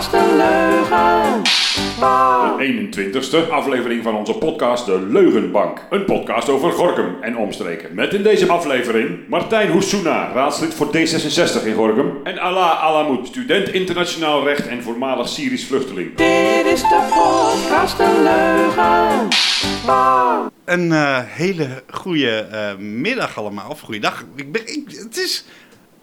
podcast De Leugen. De 21ste aflevering van onze podcast De Leugenbank. Een podcast over Gorkum en omstreken. Met in deze aflevering Martijn Hoessoena, raadslid voor D66 in Gorkum. En Allah Alamoud, student internationaal recht en voormalig Syrisch vluchteling. Dit is de podcast De Leugen. Een eh, hele goede eh, middag allemaal, of goede dag. Ik ben, ik, het is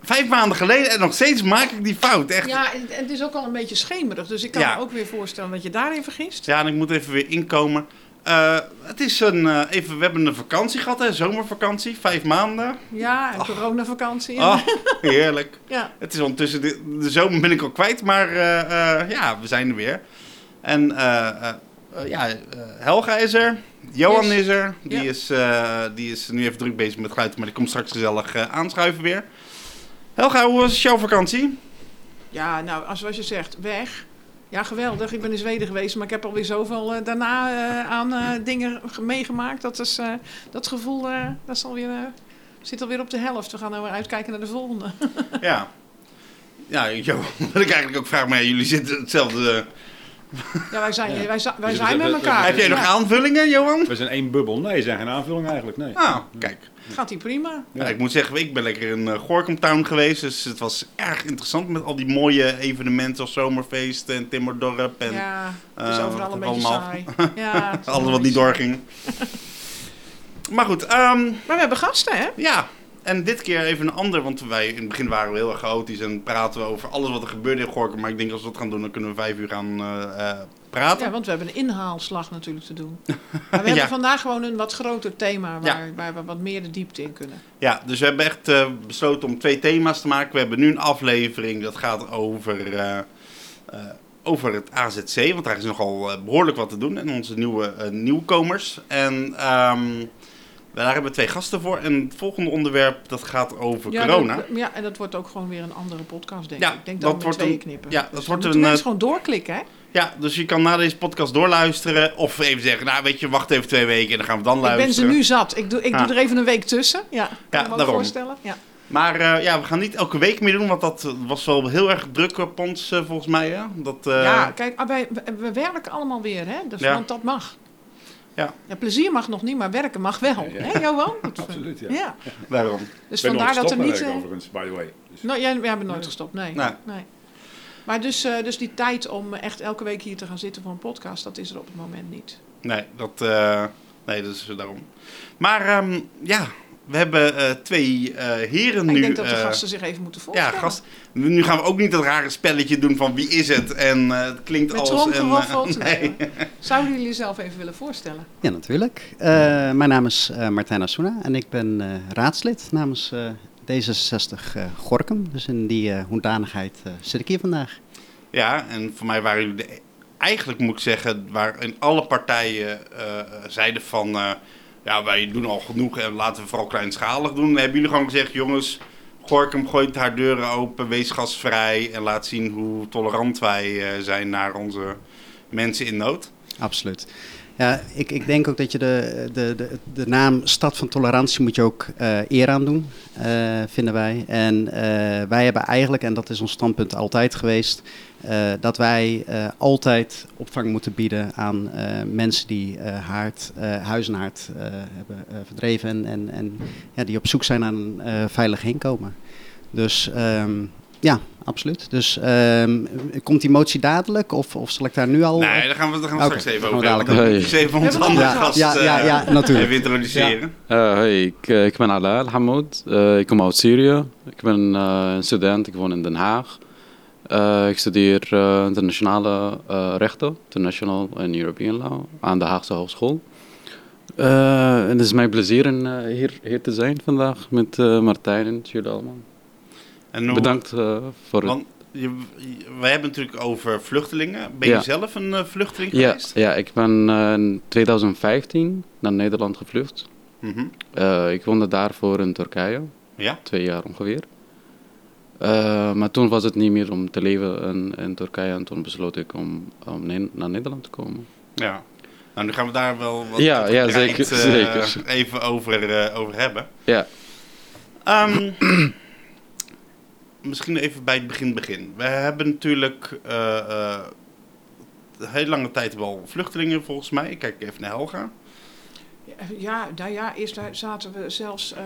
vijf maanden geleden en nog steeds maak ik die fout. Echt. Ja. Ja, en het is ook al een beetje schemerig. Dus ik kan Ja. me ook weer voorstellen dat je daarin vergist. en ik moet even weer inkomen. Eh, het is een, eh, even, we hebben een vakantie gehad, hè, zomervakantie, vijf maanden. Ja, en coronavakantie. Oh, heerlijk. Ja. Het is ondertussen, de, de zomer ben ik al kwijt, maar eh, ja, we zijn er weer. En ja, Helga is er, Johan Yes. is er. Die, Ja. is, die is nu even druk bezig met geluid, maar die komt straks gezellig aanschuiven weer. Helga, hoe was jouw vakantie? ja, nou, als, zoals je zegt, weg. Ja, geweldig. Ik ben in Zweden geweest, maar ik heb alweer zoveel eh, daarna eh, aan eh, dingen ge- meegemaakt. Dat, is, eh, dat gevoel eh, dat is alweer, zit alweer op de helft. We gaan nou weer uitkijken naar de volgende. Ja. Ja, Johan, wil ik eigenlijk ook vragen, maar jullie zitten hetzelfde. Ja, wij zijn, wij, zijn- wij Dus zijn met elkaar. Heb jij nog aanvullingen, Johan? We zijn één bubbel. Nee, zijn geen aanvulling eigenlijk. Nee. Ah, kijk. Gaat die prima. Ja. ik moet zeggen, ik ben lekker in uh, Gorkum Town geweest. Dus het was erg interessant met al die mooie evenementen als Zomerfeest en Timmerdorp. En Ja, eh, overal een beetje allemaal- saai. Ja, alles wat niet doorging. maar goed, ehm, Maar we hebben gasten, hè? ja. En dit keer even een ander, want wij in het begin waren we heel erg chaotisch en praten we over alles wat er gebeurde in Gorkum. Maar ik denk als we dat gaan doen, dan kunnen we vijf uur gaan eh, eh, praten. Ja, want we hebben een inhaalslag natuurlijk te doen. Maar we Ja. hebben vandaag gewoon een wat groter thema waar, Ja. waar we wat meer de diepte in kunnen. Ja, dus we hebben echt eh, besloten om twee thema's te maken. We hebben nu een aflevering dat gaat over, eh, eh, over het AZC. Want daar is nogal eh, behoorlijk wat te doen. En onze nieuwe nieuwkomers. En ehm, daar hebben we twee gasten voor. En het volgende onderwerp dat gaat over Ja, corona. dat- ja, en dat wordt ook gewoon weer een andere podcast, denk Ja, ik. Ik denk dat dat we wordt tweeën een- knippen. ja, dat Dus wordt dan een, mensen gewoon doorklikken, hè? Ja, dus je kan na deze podcast doorluisteren. Of even zeggen, nou weet je, wacht even twee weken en dan gaan we dan Ik ben ze luisteren. nu zat. Ik doe, ik Ja. doe er even een week tussen. Ja, kan Ja, je me daarom. voorstellen? Ja. Maar eh, ja, we gaan niet elke week meer doen, want dat was wel heel erg druk op ons eh, volgens mij. Hè? Dat, eh, ja, kijk, ah, wij, we, we werken allemaal weer, hè? Dus, Ja. Want dat mag. Ja. plezier mag nog niet, maar werken mag wel. Ja. Hè, Johan? Absoluut, ja. Ja. Daarom. Dus Ik ben vandaar nooit dat er niet... eh, overigens, by the way. Dus, Nou, jij, jij bent nooit gestopt, nee. Nee. nee. Maar dus, eh, dus die tijd om echt elke week hier te gaan zitten voor een podcast, dat is er op het moment niet. Nee, dat, eh, nee, dat is daarom. Maar ehm, ja, we hebben eh, twee eh, heren ik nu. denk dat de gasten zich even moeten ja, voorstellen. gast. Nu gaan we ook niet dat rare spelletje doen van wie is het en eh, het klinkt Met als... eh, Nee. nee. Zouden jullie jezelf even willen voorstellen? Ja, natuurlijk. Eh, mijn naam is eh Martijn Asuna en ik ben eh, raadslid namens eh, D66 eh, Gorkum. Dus in die eh hoedanigheid eh, zit ik hier vandaag. Ja, en voor mij waren jullie de, eigenlijk moet ik zeggen, waar in alle partijen zeiden van, ja, wij doen al genoeg en laten we vooral kleinschalig doen. Dan hebben jullie gewoon gezegd, jongens, Gorkum gooit haar deuren open, wees gastvrij en laat zien hoe tolerant wij zijn naar onze mensen in nood. Absoluut. Ja, ik, ik denk ook dat je de, de, de, de naam Stad van Tolerantie moet je ook eh, eer aan doen, eh, vinden wij. En eh, wij hebben eigenlijk, en dat is ons standpunt altijd geweest, dat wij altijd opvang moeten bieden aan mensen die haard, huis en haard hebben verdreven en, en, en ja, die op zoek zijn naar een veilig heenkomen. Dus ehm, ja, absoluut. Dus ehm, komt die motie dadelijk of, of zal ik daar nu al... nee, daar gaan we, daar gaan we straks even over dadelijk ik eens even onze andere een gast ja, ja, ja, eh, natuurlijk. even introduceren. Uh, hoi, ik, eh, ik ben Ala El Hamoud. Eh, ik kom uit Syrië. Ik ben eh, een student. Ik woon in Den Haag. Eh, ik studeer eh, internationale eh, rechten, international en European law, aan de Haagse Hogeschool. Eh, en het is mijn plezier om eh, hier, hier te zijn vandaag met eh, Martijn en jullie allemaal. En Bedankt eh, voor het... Want je, wij hebben het natuurlijk over vluchtelingen. Ben je Ja. zelf een eh, vluchteling Ja, geweest? ja, ik ben eh, in 2015 naar Nederland gevlucht. Mhm. Ik woonde daarvoor in Turkije. Ja? twee jaar ongeveer. Maar toen was het niet meer om te leven in, in Turkije en toen besloot ik om, om ne- naar Nederland te komen. Ja. Nou, nu gaan we daar wel wat Ja, ja, zeker, zeker. even over, over hebben. Ja, Ehm, misschien even bij het begin begin. We hebben natuurlijk eh, een hele lange tijd wel vluchtelingen volgens mij. Ik kijk even naar Helga. Ja, nou ja, eerst zaten we zelfs eh,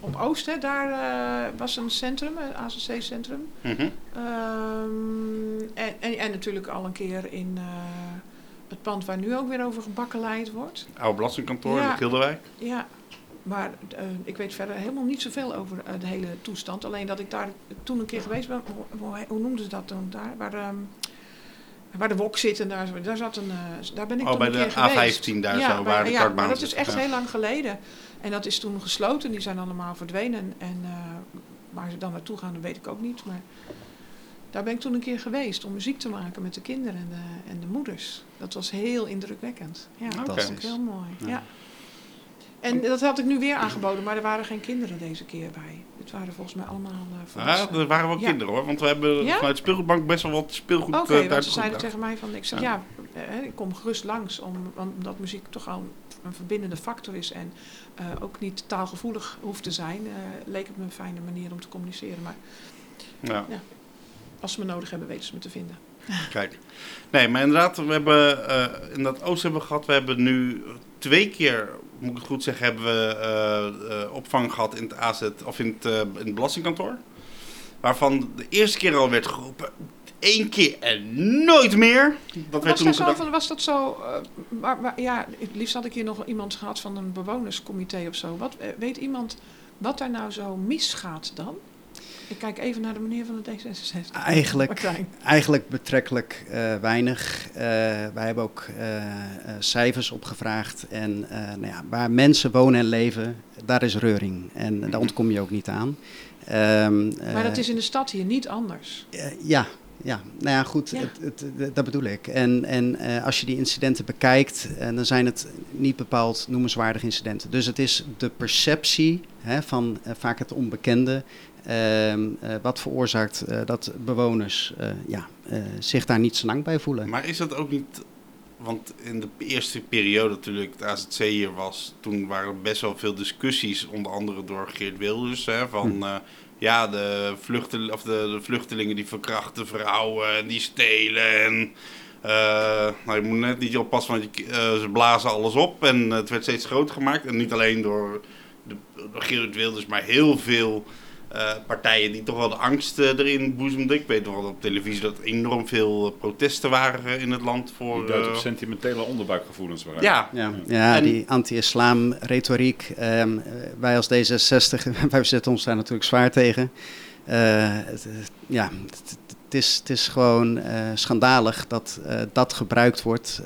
op Oost, hè, daar was een centrum, een ACC-centrum. Mhm. Ehm, en, en, en natuurlijk al een keer in het pand waar nu ook weer over gebakkeleid wordt. Oude belastingkantoor Ja. in Gilderwijk. Ja, maar eh, ik weet verder helemaal niet zoveel over eh, de hele toestand. Alleen dat ik daar toen een keer geweest ben, hoe, noemden ze dat toen daar? Waar, ehm, waar de wok zit en daar, daar, zat een, eh, daar ben ik Oh, toen bij een de keer geweest. A15 daar ja, zo, bij- waar de ja, maar dat is echt Ja. heel lang geleden. En dat is toen gesloten, die zijn allemaal verdwenen. En waar ze dan naartoe gaan, dat weet ik ook niet. Maar daar ben ik toen een keer geweest om muziek te maken met de kinderen en de, en de moeders. Dat was heel indrukwekkend. Ja, dat Oké. vond ik heel mooi. Ja. En dat had ik nu weer aangeboden, maar er waren geen kinderen deze keer bij. Het waren volgens mij allemaal uh, Ja, volwassenen. er waren wel Ja. kinderen hoor, want we hebben Ja? vanuit de speelgoedbank best wel wat speelgoed Oké, eh, want ze zeiden tegen mij van, ik zeg ja, eh, ik kom gerust langs, om, omdat muziek toch al een verbindende factor is en eh, ook niet taalgevoelig hoeft te zijn, eh, leek het me een fijne manier om te communiceren. Maar Ja. als ze me nodig hebben, weten ze me te vinden. Kijk. Nee, maar inderdaad, we hebben eh, in dat Oost hebben gehad. We hebben nu twee keer, moet ik het goed zeggen, hebben we eh, eh, opvang gehad in het AZ of in het, eh, in het belastingkantoor. Waarvan de eerste keer al werd geroepen, één keer en nooit meer. Dat werd Was, toen daar zo van, was dat zo, maar, maar, ja, het liefst had ik hier nog iemand gehad van een bewonerscomité of zo. Wat, weet iemand wat daar nou zo misgaat dan? Ik kijk even naar de meneer van de D66. Eigenlijk, Martijn. eigenlijk betrekkelijk eh, weinig. Eh, wij hebben ook eh, cijfers opgevraagd. En nou ja, waar mensen wonen en leven, daar is reuring. En daar ontkom je ook niet aan. Ehm, Maar dat is in de stad hier niet anders. ja, ja, nou ja, goed, Ja. Het, het, het- dat bedoel ik. En, en als je die incidenten bekijkt, dan zijn het niet bepaald noemenswaardige incidenten. Dus het is de perceptie hè, van vaak het onbekende, wat veroorzaakt eh, dat bewoners eh, ja, eh, zich daar niet zo lang bij voelen. Maar is dat ook niet... Want in de eerste periode natuurlijk het AZC hier was, toen waren er best wel veel discussies, onder andere door Geert Wilders, hè, van Hm. eh, ja, de, vluchtel, of de, de vluchtelingen die verkrachten vrouwen en die stelen en eh, nou, je moet net niet oppassen, want je, eh, ze blazen alles op en het werd steeds groter gemaakt. En niet alleen door, de, door Geert Wilders, maar heel veel eh, partijen die toch wel de angst eh, erin boezemden. Ik weet nog wel op televisie dat er enorm veel eh, protesten waren in het land voor... Die duidt op sentimentele onderbuikgevoelens. waaruit. ja, Ja, ja En- die anti-islam retoriek. ehm, eh, wij als D66, wij zetten ons daar natuurlijk zwaar tegen. Eh, het, ja, het, het is, het is gewoon eh, schandalig dat eh, dat gebruikt wordt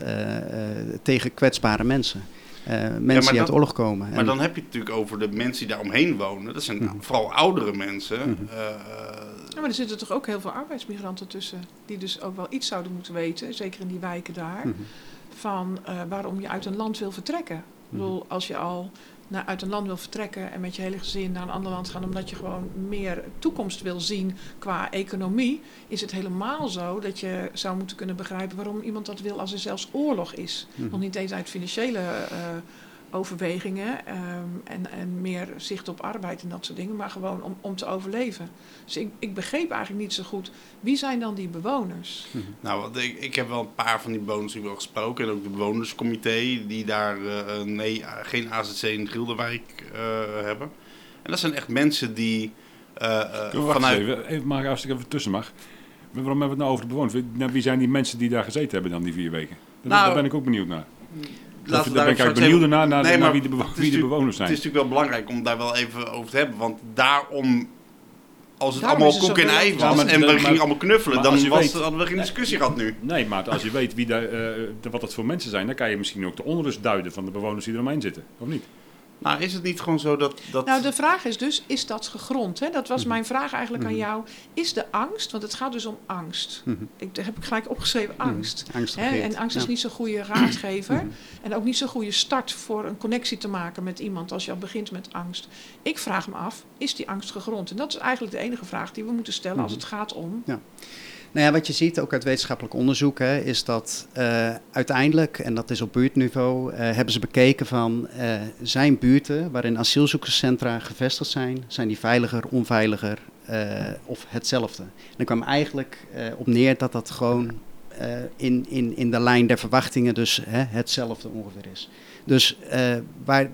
tegen kwetsbare mensen. Eh, mensen die uit dan- de oorlog komen. Maar En- dan heb je het natuurlijk over de mensen die daar omheen wonen. Dat zijn vooral oudere mensen. Mhm. Eh, Ja, maar er zitten toch ook heel veel arbeidsmigranten tussen. Die dus ook wel iets zouden moeten weten, zeker in die wijken daar. Mhm. Van eh, waarom je uit een land wil vertrekken. Ik Mhm. bedoel, als je al naar, uit een land wil vertrekken en met je hele gezin naar een ander land gaan, omdat je gewoon meer toekomst wil zien qua economie, is het helemaal zo dat je zou moeten kunnen begrijpen waarom iemand dat wil als er zelfs oorlog is. Mhm. Nog niet eens uit financiële eh, overwegingen ehm, en, en meer zicht op arbeid en dat soort dingen, maar gewoon om, om te overleven. Dus ik, ik begreep eigenlijk niet zo goed, wie zijn dan die bewoners? nou, want ik, ik heb wel een paar van die bewoners wel gesproken. En ook de bewonerscomité die daar eh, nee, geen AZC in Gilderwijk eh, hebben. En dat zijn echt mensen die eh, eh, eens vanuit... even, even, mag, als ik even tussen mag. Waarom hebben we het nou over de bewoners? Wie- nou, Wie zijn die mensen die daar gezeten hebben dan die vier weken? Daar, Nou, daar ben ik ook benieuwd naar. We daar ben ik eigenlijk benieuwd even- naar, naar, Nee, naar maar wie, de bewo- het is wie de natuurlijk- bewoners Het zijn. is natuurlijk wel belangrijk om daar wel even over te hebben. Want daarom, als het Daarom allemaal koek en ei was en we gingen allemaal knuffelen, dan was, weet- hadden we geen discussie gehad nu. Nee, maar als je weet wie daar, eh, de- wat dat voor mensen zijn, dan kan je misschien ook de onrust duiden van de bewoners die er omheen zitten. Of niet? Nou, is het niet gewoon zo dat... dat Nou, de vraag is dus, is dat gegrond? Hè? Dat was Mhm. mijn vraag eigenlijk aan Mhm. jou. Is de angst, want het gaat dus om angst. Mhm. Ik, daar heb ik gelijk opgeschreven, angst. Angst Hè? En angst is Ja. niet zo'n goede raadgever. En ook niet zo'n goede start voor een connectie te maken met iemand als je al begint met angst. Ik vraag me af, is die angst gegrond? En dat is eigenlijk de enige vraag die we moeten stellen als het gaat om. Nou ja, wat je ziet ook uit wetenschappelijk onderzoek hè, is dat eh, uiteindelijk, en dat is op buurtniveau, eh, hebben ze bekeken van eh, zijn buurten waarin asielzoekerscentra gevestigd zijn, zijn die veiliger, onveiliger of hetzelfde. En ik kwam eigenlijk op neer dat dat gewoon in, in, in de lijn der verwachtingen dus hè, hetzelfde ongeveer is. Dus eh, waar,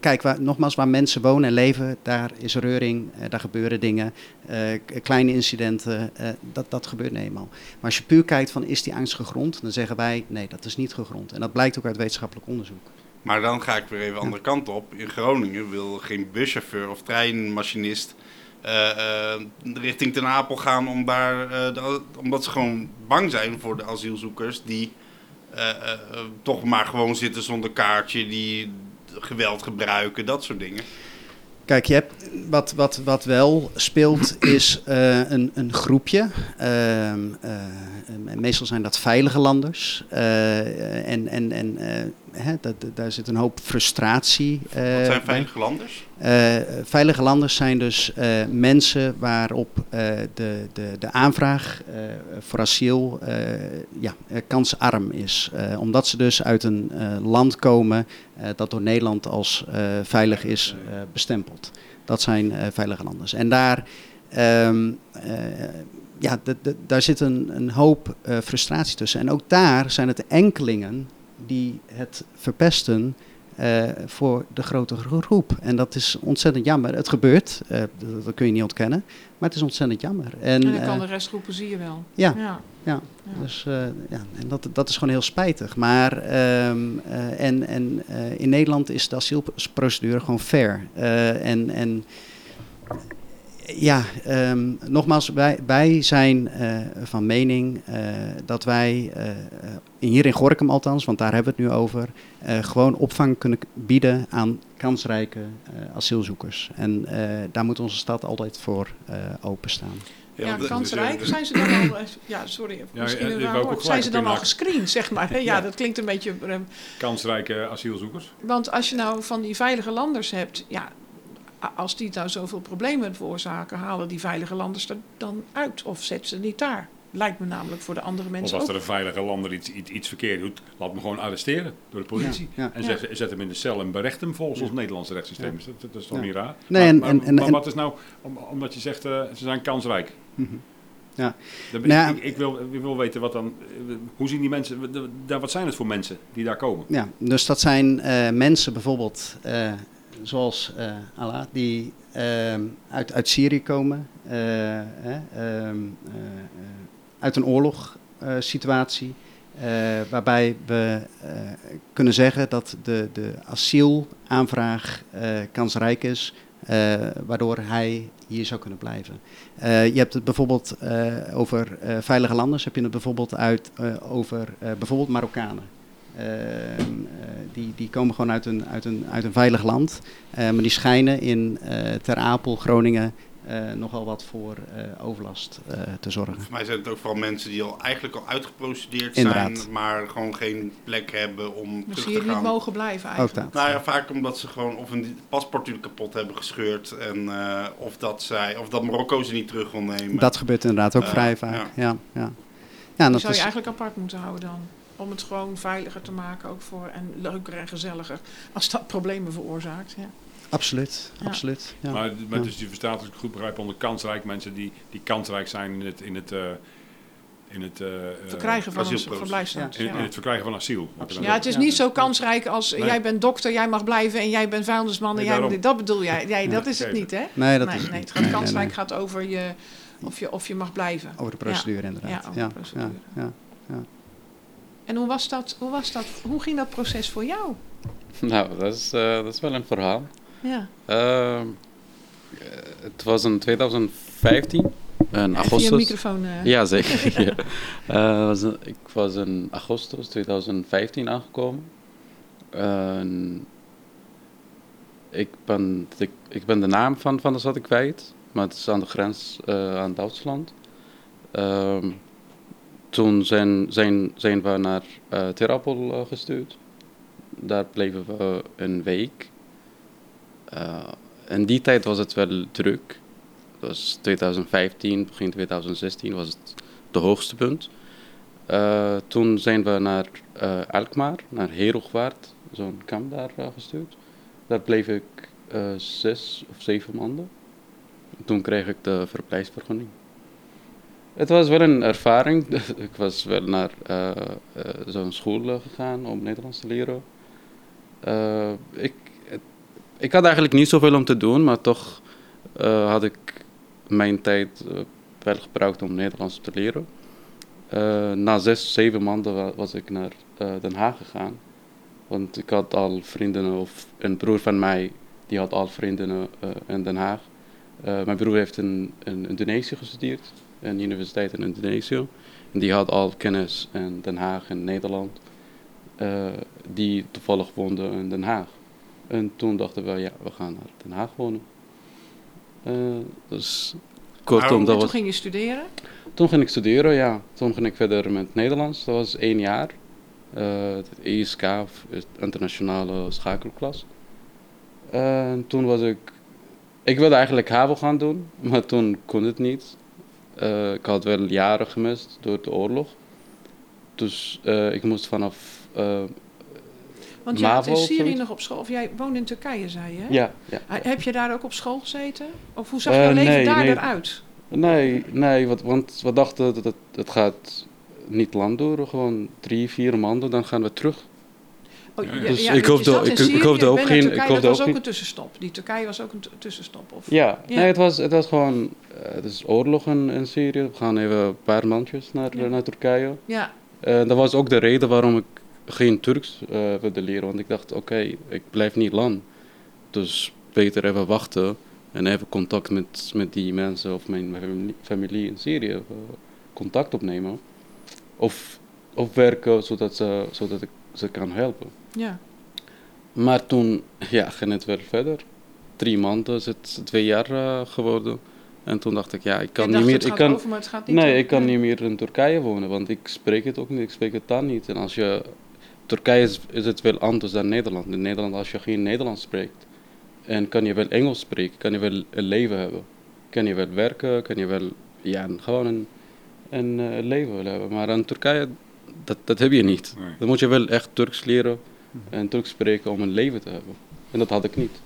kijk, waar, nogmaals, waar mensen wonen en leven, daar is reuring, eh, daar gebeuren dingen, eh, kleine incidenten, dat, dat gebeurt eenmaal. Maar als je puur kijkt van is die angst gegrond, dan zeggen wij nee, dat is niet gegrond. En dat blijkt ook uit wetenschappelijk onderzoek. Maar dan ga ik weer even de andere kant op. In Groningen wil geen buschauffeur of treinmachinist richting Ten Apel gaan om daar, omdat ze gewoon bang zijn voor de asielzoekers die toch maar gewoon zitten zonder kaartje, die geweld gebruiken, dat soort dingen. Kijk, je hebt, wat, wat, wat wel speelt is eh, een, een groepje. Eh, en meestal zijn dat veilige landers. Eh, en en, en eh, hè, dat, daar zit een hoop frustratie. eh, Wat zijn bij. veilige landers? Eh, veilige landers zijn dus eh, mensen waarop eh, de, de, de aanvraag eh, voor asiel eh, ja, eh, kansarm is. Eh, omdat ze dus uit een eh, land komen eh, dat door Nederland als eh, veilig is eh, bestempeld. Dat zijn eh, veilige landers. En daar, ehm, eh, ja, daar zit een, een hoop eh, frustratie tussen. En ook daar zijn het de enkelingen die het verpesten eh, voor de grotere groep. En dat is ontzettend jammer. Het gebeurt, eh, dat, dat kun je niet ontkennen, maar het is ontzettend jammer. En, En dan kan eh, de rest roepen, zie je wel. ja, Ja. ja. Ja. Dus, ja, en dat, dat is gewoon heel spijtig. Maar ehm, eh, en, en, in Nederland is de asielprocedure gewoon fair. En, en ja, ehm, nogmaals, wij, wij zijn eh, van mening eh, dat wij, eh, eh, hier in Gorkum althans, want daar hebben we het nu over, eh, gewoon opvang kunnen bieden aan kansrijke eh, asielzoekers. En eh, daar moet onze stad altijd voor eh, openstaan. Ja, eh, kansrijk. Zijn ze dan al... Ja, sorry. Ja, misschien ja, woord. Zijn ze dan al gescreend, zeg maar? hè? Ja, Ja. dat klinkt een beetje... Kansrijke asielzoekers. Want als je nou van die veilige landers hebt... Ja, als die nou zoveel problemen veroorzaken... halen die veilige landers er dan uit? Of zetten ze niet daar? Lijkt me namelijk voor de andere Of mensen als ook. er een veilige lander iets, iets, iets verkeerd doet, laat hem gewoon arresteren door de politie. Ja, ja. En zet, zet hem in de cel en berecht hem volgens ons Nederlandse rechtssysteem. Ja. Dat, dat is toch Ja. niet raar? Nee, maar, en- maar, en- en- maar en- wat is nou, om, omdat je zegt ze zijn kansrijk. Mhm. Ja. Dan ben- Nou ik, ik, wil, ik wil weten wat dan, eh, hoe zien die mensen, wat- zijn het voor mensen die daar komen? Ja, dus dat zijn eh, mensen bijvoorbeeld, eh, zoals eh Allah, die ehm, uit, uit Syrië komen, eh, ehm, eh, uit een oorlogssituatie, waarbij we kunnen zeggen dat de, de asielaanvraag kansrijk is, waardoor hij hier zou kunnen blijven. Je hebt het bijvoorbeeld over veilige landers, heb je het bijvoorbeeld uit, over bijvoorbeeld Marokkanen. Ehm, eh, die, die komen gewoon uit een, uit een, uit een veilig land. Eh, maar die schijnen in eh Ter Apel, Groningen, eh, nogal wat voor eh, overlast eh, te zorgen. Voor mij zijn het ook vooral mensen die al eigenlijk al uitgeprocedeerd Inderdaad. zijn, maar gewoon geen plek hebben om terug Misschien te hier niet gaan. mogen blijven Ook eigenlijk. dat. Nou ja, vaak omdat ze gewoon of een paspoort natuurlijk kapot hebben gescheurd en eh, of dat zij of dat Marokko ze niet terug wil nemen. Dat gebeurt inderdaad ook vrij vaak. ja. Ja. Ja, ja. en Die dat zou je is, eigenlijk apart moeten houden dan. Om het gewoon veiliger te maken ook voor en leuker en gezelliger. Als dat problemen veroorzaakt. Ja. absoluut, Ja. absoluut. Ja. Maar, maar Ja. dus die verstaat, als ik goed begrijp, onder kansrijk mensen die, die kansrijk zijn in het, in het, eh, in het, eh, eh, Verkrijgen van een verblijfsstatus. in, Ja. in het verkrijgen van asiel. Ja, het is niet zo kansrijk als Nee. jij bent dokter, jij mag blijven en jij bent vuilnisman. Nee, en jij, daarom. dat bedoel jij. Nee, dat is het niet, hè? nee, dat nee, is nee, het gaat kansrijk nee. gaat over je, of, je, of je mag blijven. Over de procedure inderdaad. Ja, over de procedure. Ja, ja. En hoe was, dat, hoe was dat? Hoe ging dat proces voor jou? Nou, dat is, eh, dat is wel een verhaal. Ja. Ehm, eh, het was in 2015, in Even je augustus. microfoon. eh, Ja, zeker. ja. Eh, was ik was in augustus 2015 aangekomen. En ik, ben de, ik ben de naam van, van de stad kwijt, maar het is aan de grens aan Duitsland. Ehm, toen zijn, zijn, zijn we naar uh, Terapel eh, gestuurd. Daar bleven we een week. Eh, in die tijd was het wel druk. Dat was 2015, begin 2016 was het de hoogste punt. Eh, toen zijn we naar eh Alkmaar, naar Heerogwaard, zo'n kamp daar eh, gestuurd. Daar bleef ik eh, zes of zeven maanden. toen kreeg ik de verblijfsvergunning. Het was wel een ervaring. ik was wel naar eh, eh, zo'n school eh, gegaan om Nederlands te leren. Ik, ik had eigenlijk niet zoveel om te doen, maar toch had ik mijn tijd wel gebruikt om Nederlands te leren. Na zes, zeven maanden wa- was ik naar Den Haag gegaan. Want ik had al vrienden, of een broer van mij, die had al vrienden in Den Haag. Mijn broer heeft in, in Indonesië gestudeerd, een universiteit in Indonesië. En die had al kennis in Den Haag in Nederland, eh, die toevallig woonde in Den Haag. En toen dachten we, ja, we gaan naar Den Haag wonen. Eh, dus kortom, dat En toen was... ging je studeren. Toen ging ik studeren, ja. Toen ging ik verder met Nederlands. Dat was één jaar. Het ISK, of het internationale schakelklas. En toen was ik... Ik wilde eigenlijk HAVO gaan doen, maar toen kon het niet. Eh, ik had wel jaren gemist door de oorlog. Dus eh, ik moest vanaf... eh, Want jij had in Syrië nog op school. Of jij woonde in Turkije, zei je? ja, ja. Ha- Heb je daar ook op school gezeten? Of hoe zag jouw leven nee, daar nee. eruit? Nee, nee want, want we dachten dat het, het gaat niet lang duren. Gewoon drie, vier maanden, dan gaan we terug. Oh, Ja, ja. Dus ik zat in ik- ik hoopde je ook geen- ik dat was ook een tussenstop. Die Turkije was ook een tussenstop. Of? Ja, Ja. nee, het was, het was gewoon, eh, het is oorlog in, in Syrië. We gaan even een paar maandjes naar, naar Turkije. Ja, Eh, dat was ook de reden waarom ik geen Turks eh, wilde leren. Want ik dacht, oké, ik blijf niet lang. Dus beter even wachten en even contact met, met die mensen of mijn familie, familie in Syrië contact opnemen. Of, of werken zodat, ze, zodat ik ze kan helpen. ja. Maar toen ja, ging het wel verder. Drie maanden is het twee jaar eh, geworden. En toen dacht ik, ja, ik kan niet meer. Ik kan, over, niet nee, ik kan niet meer in Turkije wonen, want ik spreek het ook niet. Ik spreek het taal niet. En als je. Turkije is, is het wel anders dan Nederland. In Nederland, als je geen Nederlands spreekt. en kan je wel Engels spreken, kan je wel een leven hebben. Kan je wel werken, kan je wel. ja, gewoon een, een eh, leven willen hebben. Maar in Turkije, dat, dat heb je niet. Nee. Dan moet je wel echt Turks leren en Turks spreken om een leven te hebben. En dat had ik niet.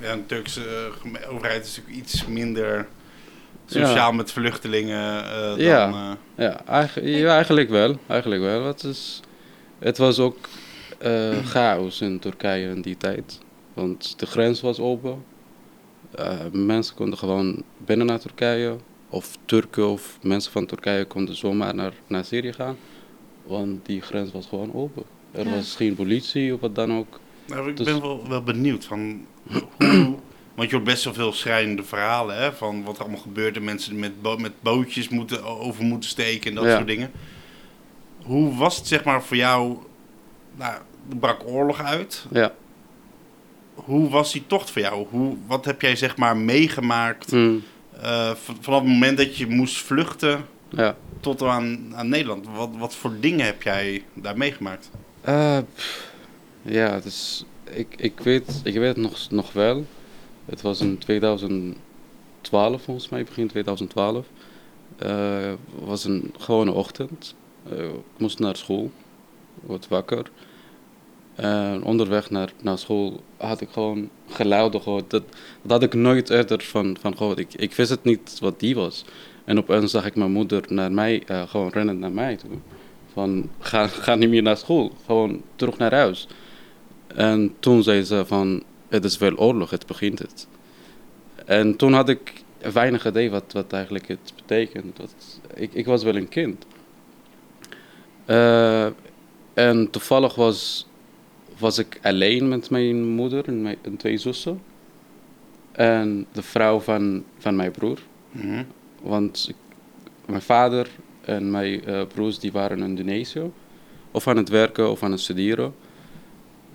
Ja, de Turkse eh, overheid is natuurlijk iets minder sociaal met vluchtelingen eh, dan... Ja. eh, Ja, eigen- ja, eigenlijk wel. Eigenlijk wel. Het, is, het was ook eh, chaos in Turkije in die tijd. Want de grens was open. Eh, mensen konden gewoon binnen naar Turkije. Of Turken of mensen van Turkije konden zomaar naar, naar Syrië gaan. Want die grens was gewoon open. Er Ja. was geen politie of wat dan ook. Nou, ik Dus- ben wel, wel benieuwd van hoe... Want je hoort best wel veel schrijnende verhalen hè, van wat er allemaal gebeurt en mensen met, bo- met bootjes moeten, over moeten steken en dat Ja. soort dingen. Hoe was het zeg maar voor jou, nou, er brak oorlog uit. Ja. Hoe was die tocht voor jou? Hoe, wat heb jij zeg maar meegemaakt Mm, eh, vanaf het moment dat je moest vluchten ja. Tot aan, aan Nederland? Wat, wat voor dingen heb jij daar meegemaakt? Eh, ja, het is, ik, ik, weet, ik weet het nog, nog wel. Het was in 2012 volgens mij, begin 2012. Eh, Het was een gewone ochtend. Eh, ik moest naar school, word wakker. En onderweg naar, naar school had ik gewoon geluiden gehoord. Dat, dat had ik nooit eerder van, van gehoord. Ik, ik wist het niet wat die was. En opeens zag ik mijn moeder naar mij, eh, gewoon rennen naar mij toe. Van, ga, ga niet meer naar school. Gewoon terug naar huis. En toen zei ze van, het is wel oorlog, het begint het. En toen had ik weinig idee wat, wat eigenlijk het betekent. Dat, ik, ik was wel een kind. Eh, en toevallig was, was ik alleen met mijn moeder en, mijn, twee zussen. En de vrouw van, van mijn broer. Mhm. Want mijn vader en mijn eh, broers die waren in Indonesië. Of aan het werken of aan het studeren.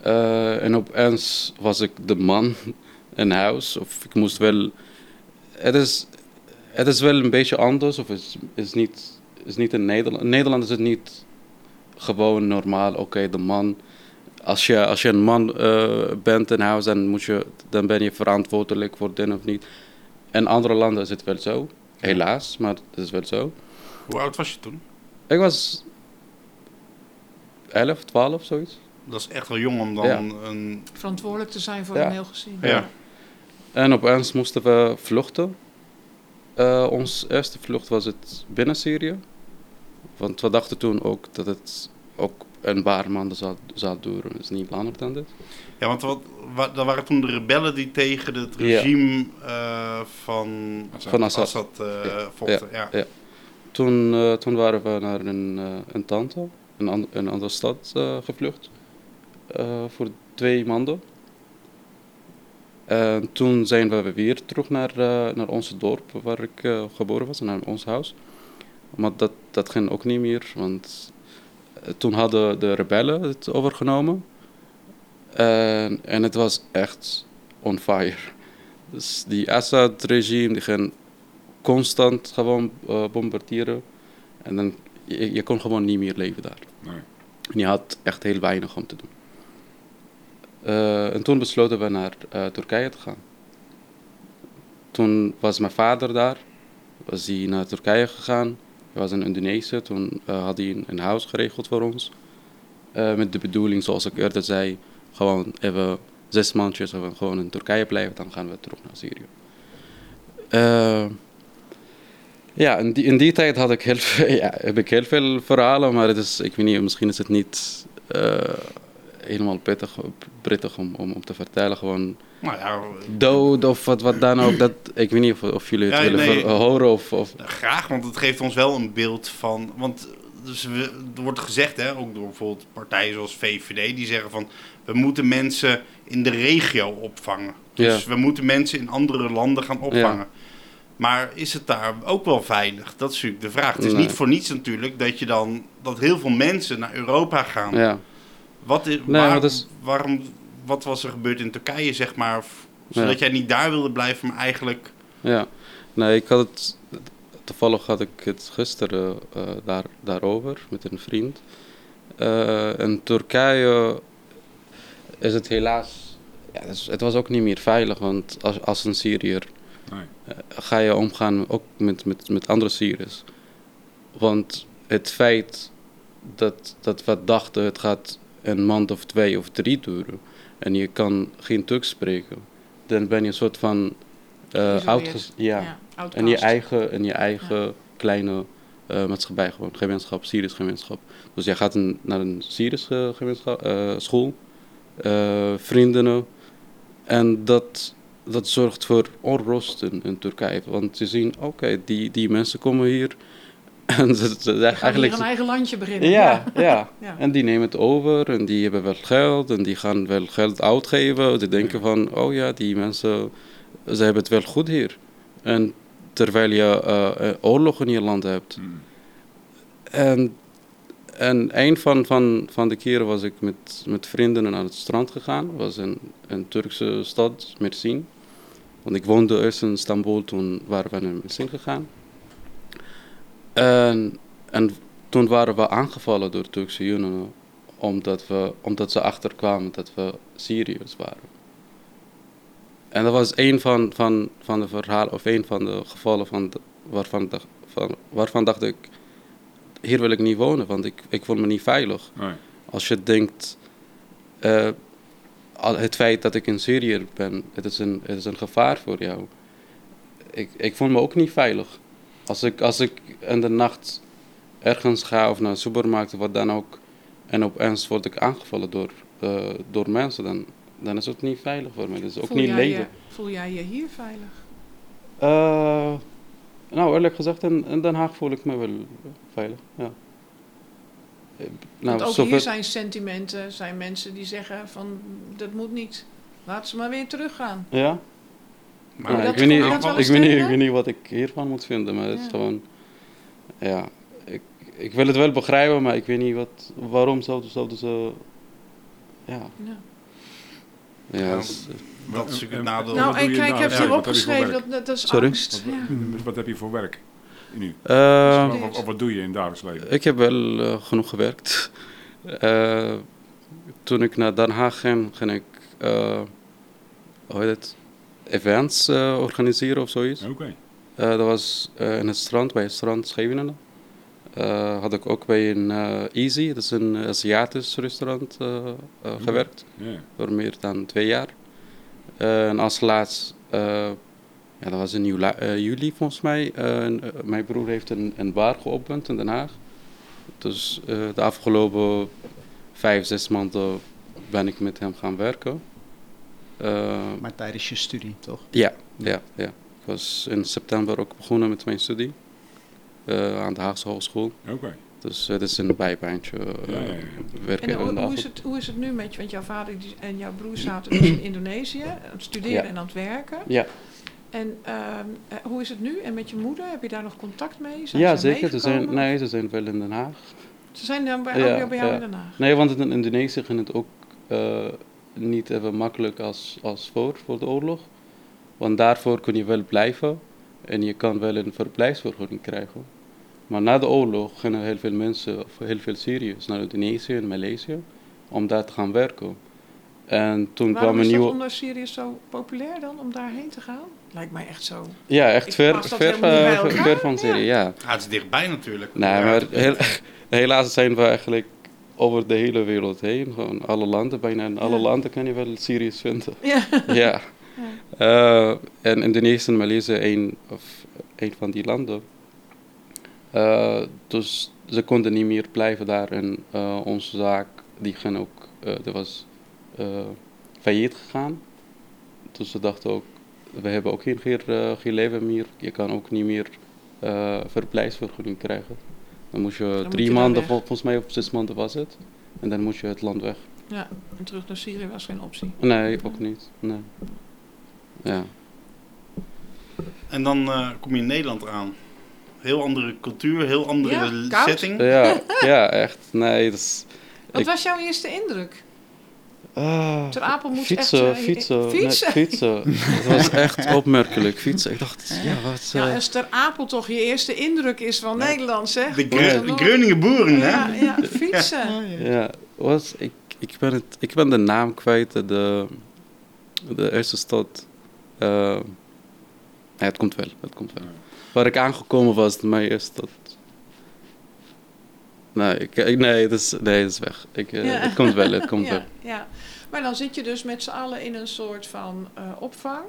Eh, en opeens was ik de man in huis. Of ik moest wel... Het is, het is wel een beetje anders. Of is, is niet, is niet in Nederland. In Nederland is het niet gewoon normaal. Oké, de man... Als je, als je een man eh, bent in huis, dan, moet je, dan ben je verantwoordelijk voor dit of niet. In andere landen is het wel zo. Helaas, maar het is wel zo. Hoe oud was je toen? Ik was 11, 12, zoiets. Dat is echt wel jong om dan Ja. een... Verantwoordelijk te zijn voor Ja. een heel gezin. Ja. En opeens moesten we vluchten. Eh, ons eerste vlucht was het binnen Syrië. Want we dachten toen ook dat het ook een paar maanden zou, zou duren. Dus niet langer dan dit. Ja, want wat, wat, dat waren toen de rebellen die tegen het Ja. regime eh, van Van Assad. Assad eh, vochten. Ja. ja. Toen, eh, toen waren we naar een, een tante, een, an- een andere stad eh, gevlucht. eh, voor twee maanden. En toen zijn we weer terug naar, eh, naar ons dorp waar ik eh, geboren was, naar ons huis. Maar dat, dat ging ook niet meer, want toen hadden de rebellen het overgenomen. En, en het was echt on fire. Dus die Assad-regime, die ging constant gewoon eh, bombarderen. En dan, je, je kon gewoon niet meer leven daar. Nee. En je had echt heel weinig om te doen. Eh, en toen besloten we naar eh, Turkije te gaan. Toen was mijn vader daar. Was hij naar Turkije gegaan. Hij was in Indonesië. Toen eh, had hij een, een huis geregeld voor ons. Eh, met de bedoeling, zoals ik eerder zei, gewoon even zes maandjes even gewoon in Turkije blijven. Dan gaan we terug naar Syrië. Eh, ja, in die, in die tijd had ik heel veel, ja, heb ik heel veel verhalen, maar het is, ik weet niet, misschien is het niet eh, helemaal prettig, prettig om, om, om te vertellen. Gewoon Nou ja, dood of wat, wat dan ook. Dat, ik weet niet of, of jullie het Ja, willen nee. horen of... of graag, want het geeft ons wel een beeld van. Want dus er wordt gezegd, hè, ook door bijvoorbeeld partijen zoals VVD, die zeggen van we moeten mensen in de regio opvangen. Dus Ja. we moeten mensen in andere landen gaan opvangen. Maar is het daar ook wel veilig? Dat is natuurlijk de vraag. Het is Nee. niet voor niets natuurlijk dat je dan dat heel veel mensen naar Europa gaan. ja. Wat, is, Nee, waar- maar dat is- waarom, wat was er gebeurd in Turkije, zeg maar? Zodat jij niet daar wilde blijven, maar eigenlijk. Ja, nee, ik had het. Toevallig had ik het gisteren eh, daar, daarover met een vriend. Eh, in Turkije is het helaas. Ja, het, was ook niet meer veilig, want als, als een Syriër Nee. eh, ga je omgaan ook met, met, met andere Syriërs. Want het feit dat, dat we dachten het gaat een maand of twee of drie duren en je kan geen Turks spreken, dan ben je een soort van eh Geïsoleerd. outges- ja, outcast. in je eigen, in je eigen kleine eh, maatschappij gewoon, gemeenschap, Syrisch gemeenschap. Dus jij gaat een, naar een Syrische gemeenschap, eh, school, eh, vrienden en dat, dat zorgt voor onrust in, in Turkije. Want ze zien, oké, die, die mensen komen hier en ze, ze eigenlijk... hier een eigen landje beginnen. Ja, ja. Ja. En die nemen het over en die hebben wel geld en die gaan wel geld uitgeven. Die denken van, oh ja, die mensen, ze hebben het wel goed hier. En terwijl je eh, oorlog in je land hebt. Mm. En, en een van, van, van de keren was ik met, met vrienden naar het strand gegaan. was in een Turkse stad, Mersin. Want ik woonde eerst in Istanbul, toen waren we naar Mersin gegaan. En, en toen waren we aangevallen door Turkse jongeren. Omdat, we, omdat ze achterkwamen dat we Syriërs waren. En dat was een van, van, van de verhalen, of een van de gevallen van de- waarvan, dacht- van, waarvan dacht ik, hier wil ik niet wonen, want ik, ik voel me niet veilig. Nee. Als je denkt, eh, het feit dat ik in Syrië ben, het is een, het is een gevaar voor jou. Ik, ik voel me ook niet veilig. Als ik, als ik in de nacht ergens ga of naar een supermarkt of wat dan ook, en opeens word ik aangevallen door, eh, door mensen, dan, dan is het niet veilig voor. Dat is ook voel niet jij leven. Je, voel jij je hier veilig? Eh, nou, eerlijk gezegd, in, in Den Haag voel ik me wel veilig. Ja. Eh, Want ook zover- hier zijn sentimenten, zijn mensen die zeggen van dat moet niet. Laat ze maar weer teruggaan. Ja? Maar Ja, ik, weet niet, ik, ik, weet niet, ik weet niet wat ik hiervan moet vinden, maar het is gewoon... Ja, ik, ik wil het wel begrijpen, maar ik weet niet wat, waarom zouden, zouden ze... Ja, Ja. Ja, Ja, het is- dat is natuurlijk het En- nadeel. en- Nou, wat doe ik, heb hier opgeschreven, dat, dat, dat is Sorry? angst. Ja. Wat, heb je voor werk nu? Eh, of, of wat doe je in het dagelijks leven? ik heb wel eh, genoeg gewerkt. Eh, toen ik naar Den Haag ging, ging ik... eh, hoe heet het? Events eh, organiseren of zoiets. Oké. Eh, dat was eh, in het strand, bij het strand Scheveningen. Eh, had ik ook bij een eh, Easy, dat is een Aziatisch restaurant, eh, gewerkt. Ja. Voor meer dan twee jaar. Eh, en als laatst, eh, ja, dat was in juli, juli volgens mij. En, mijn broer heeft een, een bar geopend in Den Haag. Dus eh, de afgelopen vijf, zes maanden ben ik met hem gaan werken. Eh, Maar tijdens je studie, toch? ja, ja, ja. Ik was in september ook begonnen met mijn studie aan de Haagse Hogeschool. Oké. Dus het is een bijbaantje eh, Ja, ja, ja. werken En in hoe, is het, hoe is het nu met je? Want jouw vader die- en jouw broer zaten dus in Indonesië aan het studeren Ja. en aan het werken. Ja, En ehm, eh, hoe is het nu? En met je moeder, heb je daar nog contact mee? Zijn ja ze zeker. Ze zijn, nee, ze zijn wel in Den Haag. Ze zijn dan bij, Ja, ook bij jou ja. in Den Haag? Nee, want in Indonesië ging het ook eh, niet even makkelijk als, als voor, voor de oorlog. Want daarvoor kun je wel blijven en je kan wel een verblijfsvergunning krijgen. Maar na de oorlog gingen heel veel mensen, of heel veel Syriërs, naar Indonesië en Maleisië om daar te gaan werken. En toen Waarom kwam een nieuwe. onder Syrië zo populair dan, om daarheen te gaan? Lijkt mij echt zo. Ja, echt ver, ver, van. Syrië, ja. Ja, het is dichtbij natuurlijk. Nee, maar heel, helaas zijn we eigenlijk over de hele wereld heen. Gewoon alle landen, bijna in alle Ja. landen kan je wel Syriërs vinden. Ja. ja. Eh, en Indonesië en Maleisië een, of een van die landen. Eh, dus ze konden niet meer blijven daar en eh, onze zaak die ging ook, eh dat was eh, failliet gegaan. Dus ze dachten ook, we hebben ook geen, geen, eh, geen leven meer, je kan ook niet meer eh verblijfsvergunning krijgen. Dan moest je moet drie je maanden, volgens mij of zes maanden was het. En dan moest je het land weg. ja, en terug naar Syrië was geen optie. Nee, ook niet. Nee. Ja. En dan eh, kom je in Nederland aan. Heel andere cultuur, heel andere Ja, setting. Ja, ja, echt. Nee, dat is... Wat Ik- was jouw eerste indruk? Ah, Ter Apel moet fietsen, echt... eh, fietsen, nee, Fietsen? fietsen. Het was echt opmerkelijk, fietsen. Ik dacht, ja, wat... Ja, eh, als Ter Apel toch je eerste indruk is van Nederland, zeg. De, Gre- de Groningen boeren, hè? Ja, ja, fietsen. ja, was, ik, ik, ben het, ik ben de naam kwijt, de, de eerste stad. Eh, ja, het komt wel, het komt wel. Waar ik aangekomen was, mijn eerste stad. Nee, ik, nee, het is, nee, het is weg. Ik, eh, Ja. Het komt wel, het komt ja, wel. ja. Maar dan zit je dus met z'n allen in een soort van eh, opvang.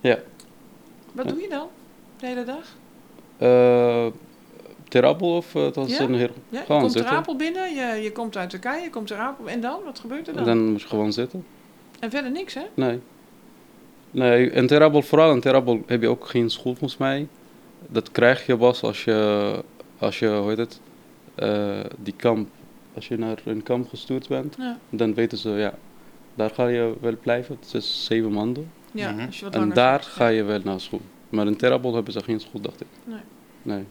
Ja. Wat Ja. doe je dan de hele dag? Apel of het was Ja? een? Ja, je Gewoon komt Ter zitten. Apel binnen, je, je komt uit Turkije, je komt Ter Apel. En dan? Wat gebeurt er dan? Dan moest je gewoon zitten. En verder niks, hè? Nee. Nee, in Ter Apel, vooral in Ter Apel heb je ook geen school volgens mij. Dat krijg je pas als je, als je hoe heet het, eh, die kamp, als je naar een kamp gestuurd bent. Ja. Dan weten ze, ja, daar ga je wel blijven. Het is zeven maanden. Ja, Mhm. als je wat En daar ga je wel naar school. Maar in Ter Apel hebben ze geen school, dacht ik. Nee. Nee.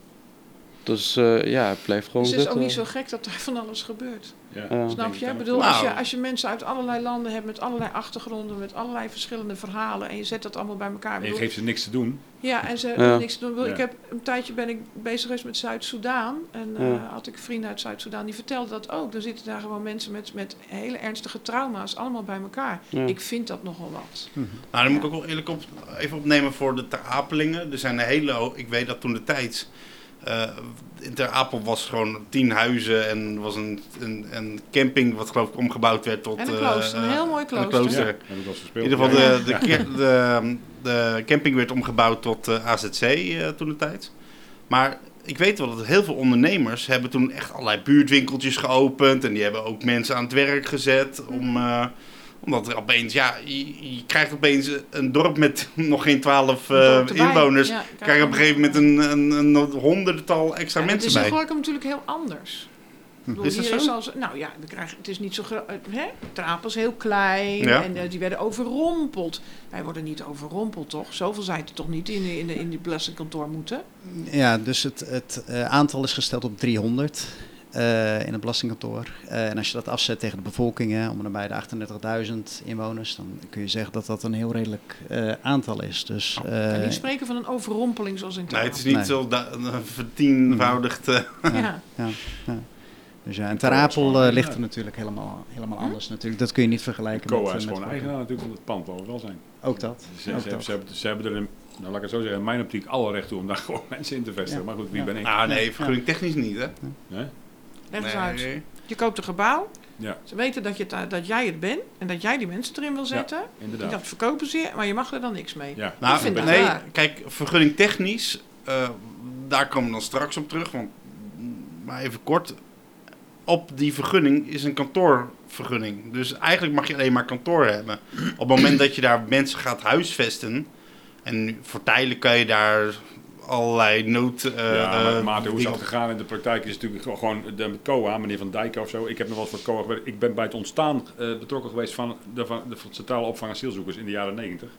Dus eh, ja, blijf gewoon Dus het is zitten. ook niet zo gek dat er van alles gebeurt. Ja. Snap je? Ik bedoel, Nou. als je, als je mensen uit allerlei landen hebt met allerlei achtergronden, met allerlei verschillende verhalen en je zet dat allemaal bij elkaar. En je geeft ze niks te doen. Ja, en ze Ja. hebben niks te doen. Ik, heb een tijdje ben ik bezig geweest met Zuid-Soedan. En eh, Ja. had ik vrienden uit Zuid-Soedan die vertelden dat ook. Er zitten daar gewoon mensen met, met hele ernstige trauma's allemaal bij elkaar. Ja. Ik vind dat nogal wat. Nou, dan moet ik ook wel eerlijk op, even opnemen voor de Ter Apelingen. Er zijn een hele, ik weet dat toen de tijd, eh, in Ter Apel was gewoon tien huizen en was een, een, een camping wat geloof ik omgebouwd werd tot... En een eh, klooster, een eh, heel mooi een klooster. Ja, In ieder geval, de, de, de, de camping werd omgebouwd tot eh, AZC eh, toen de tijd. Maar ik weet wel dat heel veel ondernemers hebben toen echt allerlei buurtwinkeltjes geopend. En die hebben ook mensen aan het werk gezet. Om, eh, omdat er opeens, ja, je, je krijgt opeens een dorp met nog geen twaalf Een eh, erbij. inwoners. Ja, krijg je op een gegeven moment een, een, een honderdtal extra Ja, mensen Het is bij. natuurlijk heel anders. Bedoel, Is dat hier zo? als, nou ja, we krijgen, het is niet zo groot. Hè? Trapel is heel klein Ja. en eh, die werden overrompeld. Wij worden niet overrompeld, toch? Zoveel zijn er toch niet in, de- in, de, in die belastingkantoor moeten? Ja, dus het, het eh, aantal is gesteld op 300 eh, in het belastingkantoor. Eh, en als je dat afzet tegen de bevolking, hè, om en nabij de 38.000 inwoners, dan kun je zeggen dat dat een heel redelijk eh, aantal is. Dus, Ik kan eh, niet spreken van een overrompeling zoals in Nee, het is niet Nee. zo da- eh, vertienvoudigd. eh. Ja. dus ja, en Ter Coa Apel ligt ja. er natuurlijk helemaal, helemaal Hm? anders. Natuurlijk. Dat kun je niet vergelijken Coa met, eh, is met gewoon eigenaar natuurlijk van het pand waar we wel zijn. Ook dat. Ze, ook ze, dat. ze hebben, ze hebben er, een, nou laat ik het zo zeggen, in mijn optiek alle recht toe om daar gewoon mensen in te vestigen. Ja. Maar goed, wie Ja. ben ik? Nou nee, vergunning technisch niet hè. Leg eens Nee. uit. Je koopt een gebouw Ja, Ze weten dat, je het, daar- dat jij het bent en dat jij die mensen erin wil zetten. inderdaad. Dat verkopen ze je, maar je mag er dan niks mee. Ja. Nou, Ik vind dat nee, raar. kijk, vergunning technisch, eh, daar komen we dan straks op terug. Want, maar even kort, op die vergunning is een kantoorvergunning. Dus eigenlijk mag je alleen maar kantoor hebben. Op het moment dat je daar mensen gaat huisvesten, en nu, voor tijdelijk kan je daar allerlei nood... eh, ja, maar eh, Maarten, hoe is dat gegaan in de praktijk is natuurlijk gewoon- gewoon de COA, meneer Van Dijk of zo. Ik heb nog wel eens voor COA gewerkt. Ik ben bij het ontstaan eh, betrokken geweest van de, van de centrale opvang asielzoekers in de jaren 90.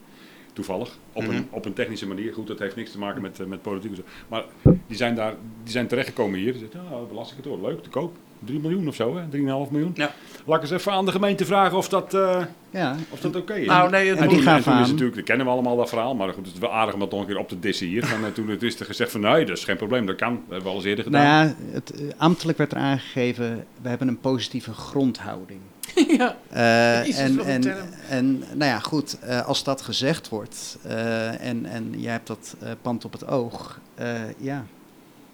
Toevallig. Op, Mhm. een, op een technische manier. Goed, dat heeft niks te maken met, eh, met politiek. Maar die zijn, daar, die zijn terechtgekomen hier. Die zeggen, ja, belastingkantoor, leuk, te koop. 3 miljoen of zo, hè? 3,5 miljoen. Ja. Laat ik eens even aan de gemeente vragen of dat, eh, Ja, of dat oké is. Nou, nee, het En En die en toen is natuurlijk, dat kennen we allemaal dat verhaal, maar goed, het is wel aardig om dat nog een keer op te dissen hier. Eh, toen het is er gezegd van nee, dat is geen probleem, dat kan. Dat hebben we al eens eerder gedaan. nou ja, het, eh, ambtelijk werd er aangegeven, we hebben een positieve grondhouding. ja. Eh, Jezus, en, en, en nou ja, goed, eh, als dat gezegd wordt eh, en, en jij hebt dat eh, pand op het oog, eh, ja,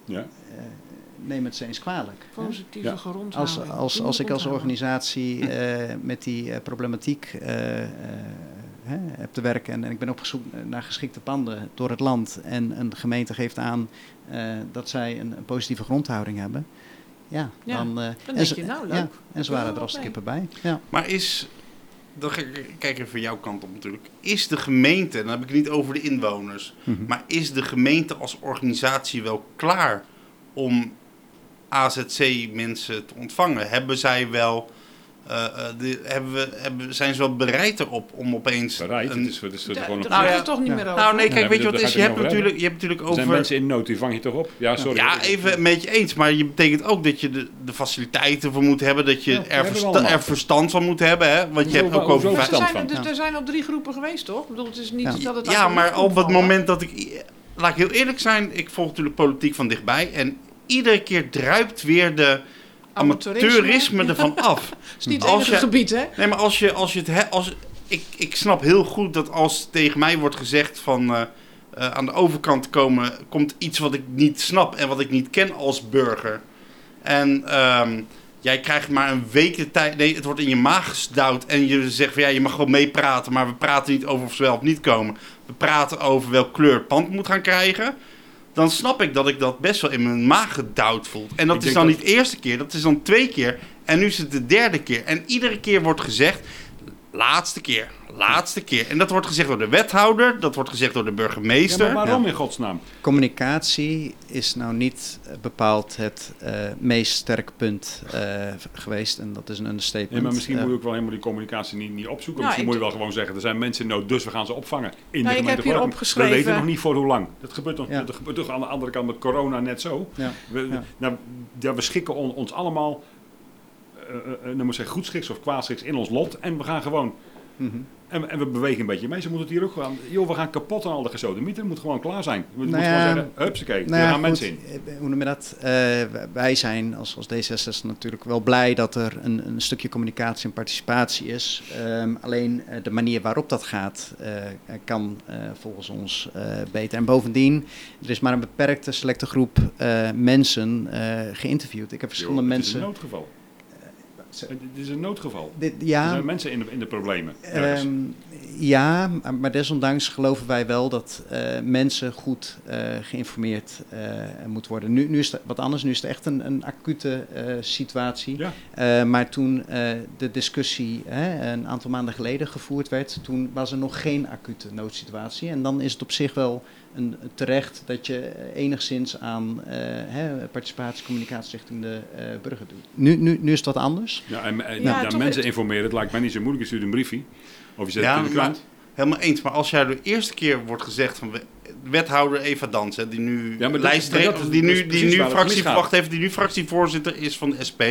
Ja. Neem het ze eens kwalijk. Positieve Ja. grondhouding. Als, als, als ik als organisatie eh, met die eh, problematiek eh, hè, heb te werken en, en ik ben op zoek naar geschikte panden door het land en een gemeente geeft aan eh, dat zij een, een positieve grondhouding hebben, ja, Ja, dan, eh, Dan en denk ze- je, nou leuk. ja, en ze waren er als de kippen bij. Ja. Maar is, dan ga ik kijk even van jouw kant op natuurlijk. Is de gemeente, dan heb ik het niet over de inwoners, Mhm. maar is de gemeente als organisatie wel klaar om AZC-mensen te ontvangen? Hebben zij wel, eh, eh, de, hebben we, hebben, zijn ze wel bereid erop om opeens... Bereid, een- het is, het is Daar gewoon een daar Nou gaat ja. het toch niet Ja. meer over. nou nee, kijk, Ja, weet je wat is? Je hebt, natuurlijk, je hebt natuurlijk Er zijn over... mensen in nood, die vang je toch op? Ja, sorry. Ja, even met je eens. Maar je betekent ook dat je de, de faciliteiten voor moet hebben. Dat je Ja, er, versta- er verstand van moet hebben. Hè? Want je hebt ook over... Maar er verstand zijn, van? er, er zijn al drie groepen geweest, toch? Ik bedoel, het is niet Ja. dat het Ja, maar op het moment dat ik... Laat ik heel eerlijk zijn. Ik volg natuurlijk politiek van dichtbij. En iedere keer druipt weer de amateurisme ervan af. Het is niet het je- gebied, hè? Nee, maar als je, als je het... He, als, ik, ik snap heel goed dat als tegen mij wordt gezegd van... eh, eh, aan de overkant komen, komt iets wat ik niet snap en wat ik niet ken als burger. En ehm, jij krijgt maar een week de tijd. Nee, het wordt in je maag gesdouwd. En je zegt van ja, je mag gewoon meepraten. Maar we praten niet over of ze wel of niet komen. We praten over welk kleur het pand moet gaan krijgen. Dan snap ik dat ik dat best wel in mijn maag gedouwd voel. En dat Ik is dan dat- niet de eerste keer, dat is dan twee keer. En nu is het de derde keer. En iedere keer wordt gezegd. Laatste keer, laatste keer. En dat wordt gezegd door de wethouder, dat wordt gezegd door de Ja, burgemeester. maar waarom in godsnaam? Communicatie is nou niet bepaald het eh, meest sterke punt eh, geweest en dat is een understatement. Ja, maar misschien Eh, moet je ook wel helemaal die communicatie niet, niet opzoeken. Nou, misschien ik moet je wel gewoon zeggen, er zijn mensen in nood, dus we gaan ze opvangen. In Nou, de ik heb hier opgeschreven- We weten nog niet voor hoe lang. Dat gebeurt, nog, Ja. dat gebeurt toch aan de andere kant met corona net zo. ja. We, Ja. nou, ja, we schikken on- ons allemaal, eh, eh, eh, ik zeggen, goedschiks of kwaadschiks in ons lot. En we gaan gewoon, Mhm. en, en we bewegen een beetje mee. Ze moeten het hier ook gewoon, joh, we gaan kapot aan al de gesodemieter. Het moet gewoon klaar zijn. We Nou moeten ja, gewoon zeggen, hupsakee, Nou ja, gaan goed, mensen in. Hoe noem je dat? Wij zijn als, als D66 natuurlijk wel blij dat er een, een stukje communicatie en participatie is. Ehm, alleen de manier waarop dat gaat kan volgens ons beter. En bovendien, er is maar een beperkte selecte groep mensen geïnterviewd. Ik heb verschillende het is een mensen. noodgeval. Het is een noodgeval. Dit, Er ja, zijn mensen in de, in de problemen. Ehm, ja, maar- desondanks geloven wij wel dat eh, mensen goed eh, geïnformeerd eh, moeten worden. Nu, nu is het wat anders, nu is het echt een, een acute situatie. ja. Maar toen de discussie hè, een aantal maanden geleden gevoerd werd, toen was er nog geen acute noodsituatie. En dan is het op zich wel een, terecht dat je enigszins aan eh, hè, participatie, communicatie richting de eh, burger doet. Nu, nu, nu is het wat anders. Ja, en, en Ja, ja, toch- mensen informeren, het lijkt mij niet zo moeilijk. Je stuurt een briefje. Of je zet Ja, het in de maar- krant. Helemaal eens. Maar als jij de eerste keer wordt gezegd van we- wethouder Eva Dansen, die nu Ja, dat- lijsttrekker- dat die dat nu, die nu fractie, wacht even, die nu fractievoorzitter is van de SP,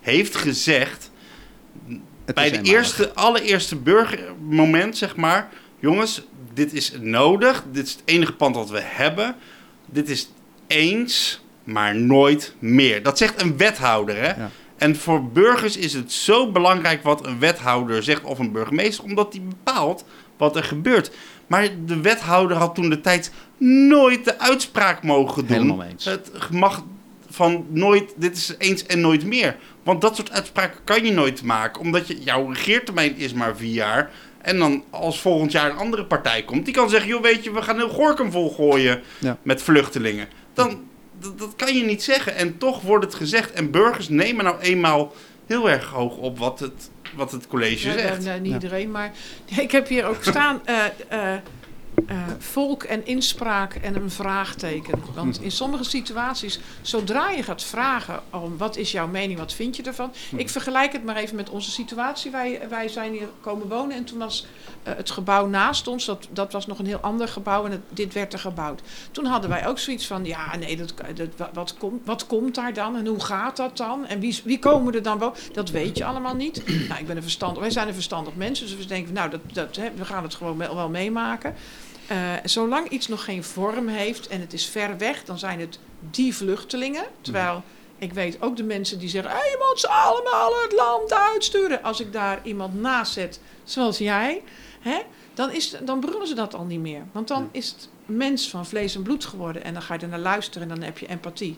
heeft gezegd Het bij de eenmalig. eerste, allereerste burgermoment, zeg maar, jongens, dit is nodig, dit is het enige pand dat we hebben, dit is eens, maar nooit meer. Dat zegt een wethouder, hè? Ja. En voor burgers is het zo belangrijk wat een wethouder zegt of een burgemeester, omdat die bepaalt wat er gebeurt. Maar de wethouder had toen de tijd nooit de uitspraak mogen doen. Helemaal eens. Het mag van nooit, dit is eens en nooit meer. Want dat soort uitspraken kan je nooit maken. Omdat je, jouw regeertermijn is maar vier jaar. En dan als volgend jaar een andere partij komt, die kan zeggen, joh weet je, we gaan heel Gorkum volgooien Ja. met vluchtelingen. Dan, dat, dat kan je niet zeggen. En toch wordt het gezegd. En burgers nemen nou eenmaal heel erg hoog op wat het, wat het college Ja, zegt. nou, niet Ja. iedereen, maar ik heb hier ook staan eh, eh, eh, volk en inspraak en een vraagteken. Want in sommige situaties, zodra je gaat vragen om wat is jouw mening, wat vind je ervan? Ik vergelijk het maar even met onze situatie. Wij, wij zijn hier komen wonen en toen was eh, het gebouw naast ons, dat, dat was nog een heel ander gebouw en het, dit werd er gebouwd. Toen hadden wij ook zoiets van, ja nee, dat, dat, wat, komt, wat komt daar dan en hoe gaat dat dan? En wie, wie komen er dan wonen? Dat weet je allemaal niet. nou, ik ben een verstandig, wij zijn een verstandig mensen, dus we denken, nou, dat, dat, hè, we gaan het gewoon wel, wel meemaken. Eh, zolang iets nog geen vorm heeft en het is ver weg, dan zijn het die vluchtelingen. Terwijl ik weet ook de mensen die zeggen: hey, je moet ze allemaal het land uitsturen. Als ik daar iemand naast zet, zoals jij, hè, dan, is, dan brullen ze dat al niet meer. Want dan is het mens van vlees en bloed geworden en dan ga je er naar luisteren en dan heb je empathie.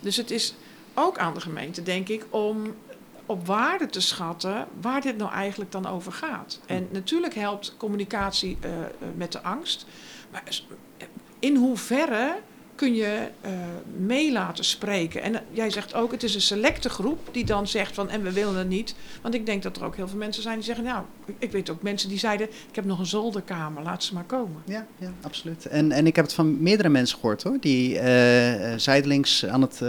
Dus het is ook aan de gemeente, denk ik, om op waarde te schatten waar dit nou eigenlijk dan over gaat. En natuurlijk helpt communicatie eh, eh, met de angst. Maar in hoeverre kun je mee laten spreken? En eh, jij zegt ook, het is een selecte groep die dan zegt van en we willen het niet. Want ik denk dat er ook heel veel mensen zijn die zeggen, nou, ik- weet ook mensen die zeiden, ik heb nog een zolderkamer, laat ze maar komen. Ja, ja absoluut. En, en ik heb het van meerdere mensen gehoord hoor, die eh, zijdelings aan het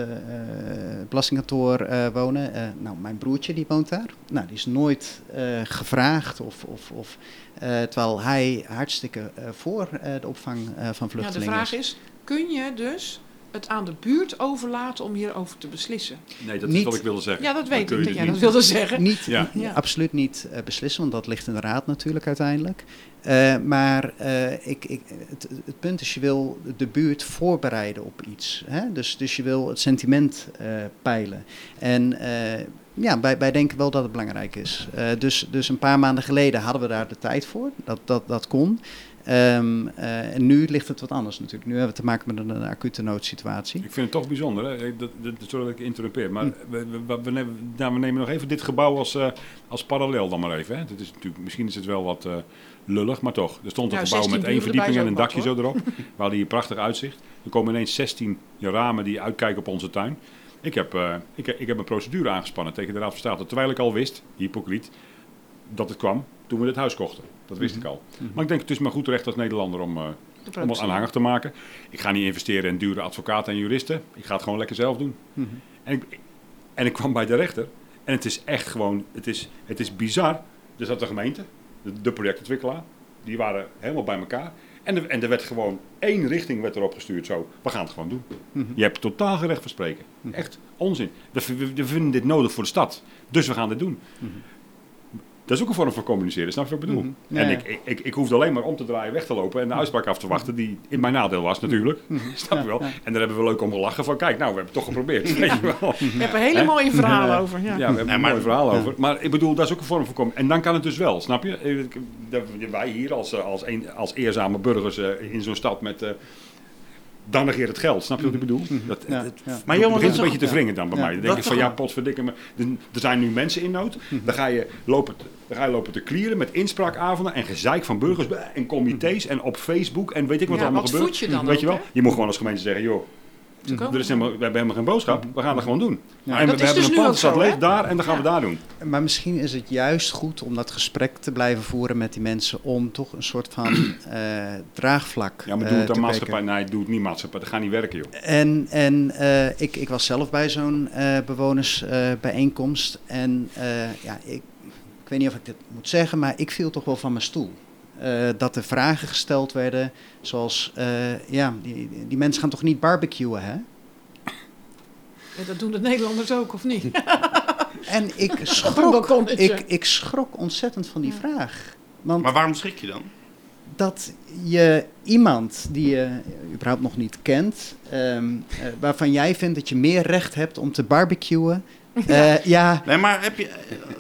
belastingkantoor wonen. Nou, mijn broertje die woont daar. Nou, die is nooit gevraagd of, of, of terwijl hij hartstikke voor de opvang van Ja, de vluchtelingen vraag is, kun je dus het aan de buurt overlaten om hierover te beslissen? Nee, dat is Niet- wat ik wilde zeggen. Ja, dat weet ik dat jij dat wilde zeggen. Niet, Ja. absoluut niet eh, beslissen, want dat ligt in de raad natuurlijk uiteindelijk. Eh, maar eh, ik, ik, het, het punt is, je wil de buurt voorbereiden op iets. Hè? Dus, dus je wil het sentiment eh, peilen. En eh, ja, wij, wij denken wel dat het belangrijk is. Eh, dus, dus een paar maanden geleden hadden we daar de tijd voor. Dat, dat, dat kon. Ehm, eh, en nu ligt het wat anders natuurlijk. Nu hebben we te maken met een, een acute noodsituatie. Ik vind het toch bijzonder, hè? Dat, dat, sorry dat ik interrumpeer, maar Hm. we, we, we nemen, nou, we nemen nog even dit gebouw als, eh, als parallel dan maar even. Hè? Dat is natuurlijk, misschien is het wel wat eh, lullig, maar toch. Er stond een Nou, gebouw 16 met één verdieping en een dakje wat, zo erop. We hadden hier prachtig uitzicht. Er komen ineens 16 ramen die uitkijken op onze tuin. Ik heb, eh, ik, ik heb een procedure aangespannen tegen de Raad van State, terwijl ik al wist, hypocriet, dat het kwam toen we dit huis kochten. Dat wist ik al. Maar ik denk, het is maar goed recht als Nederlander om, eh, om het aanhangig te maken. Ik ga niet investeren in dure advocaten en juristen. Ik ga het gewoon lekker zelf doen. En, ik, en ik kwam bij de rechter. En het is echt gewoon, het is, het is bizar. Er zat de gemeente, de, de projectontwikkelaar. Die waren helemaal bij elkaar. En, er- en er werd gewoon één richting werd erop gestuurd. Zo, we gaan het gewoon doen. Je hebt totaal geen recht van spreken. Echt onzin. We, we, we vinden dit nodig voor de stad. Dus we gaan dit doen. Dat is ook een vorm van communiceren, snap je wat ik bedoel? Mhm. Ja, en ja. ik, ik, ik, hoefde alleen maar om te draaien, weg te lopen en de uitspraak af te wachten, die in mijn nadeel was natuurlijk. Snap je wel? En daar hebben we leuk om gelachen van, kijk, nou, we hebben het toch geprobeerd. Weet je wel? Je hebt er hele mooie verhalen Ja. over. Ja. Ja, we hebben een mooi verhaal over. Maar ik bedoel, dat is ook een vorm van communiceren. En dan kan het dus wel, snap je? Eh, Wij hier als, eh, als, een, als eerzame burgers eh, in zo'n stad met... dan negeert het geld, snap je wat ik bedoel? Dat, Ja, het, ja. Maar het jongens, begint dat een beetje te wringen dan bij Ja. mij. Dan Dat denk ik van, ja, potverdikke me. Er er zijn nu mensen in nood. Dan ga je lopen te, dan ga je lopen te klieren met inspraakavonden en gezeik van burgers en comité's en op Facebook en weet ik wat Ja, allemaal wat gebeurt. je dan weet ook, je wel? hè? Je moet gewoon als gemeente zeggen, joh, Ze komen er is helemaal, we hebben helemaal geen boodschap. We gaan het gewoon doen. Ja. En Dat we is hebben dus een nu pand staat leeg daar en dan gaan we daar doen. Maar misschien is het juist goed om dat gesprek te blijven voeren met die mensen om toch een soort van eh, draagvlak Ja, maar eh, doe het te dan maatschappij. Nee, doe het niet maatschappij. Dat gaat niet werken, joh. En, en eh, ik, ik was zelf bij zo'n eh, bewonersbijeenkomst en eh, ja, ik, ik weet niet of ik dit moet zeggen, maar ik viel toch wel van mijn stoel. Eh, dat er vragen gesteld werden zoals, eh, ja, die, die mensen gaan toch niet barbecuen, hè? Ja, dat doen de Nederlanders ook, of niet? En ik schrok, ik, ik schrok ontzettend van die vraag. Want Maar waarom schrik je dan? dat je iemand die je überhaupt nog niet kent, ehm, eh, waarvan jij vindt dat je meer recht hebt om te barbecuen Eh, ja, Nee, maar heb je,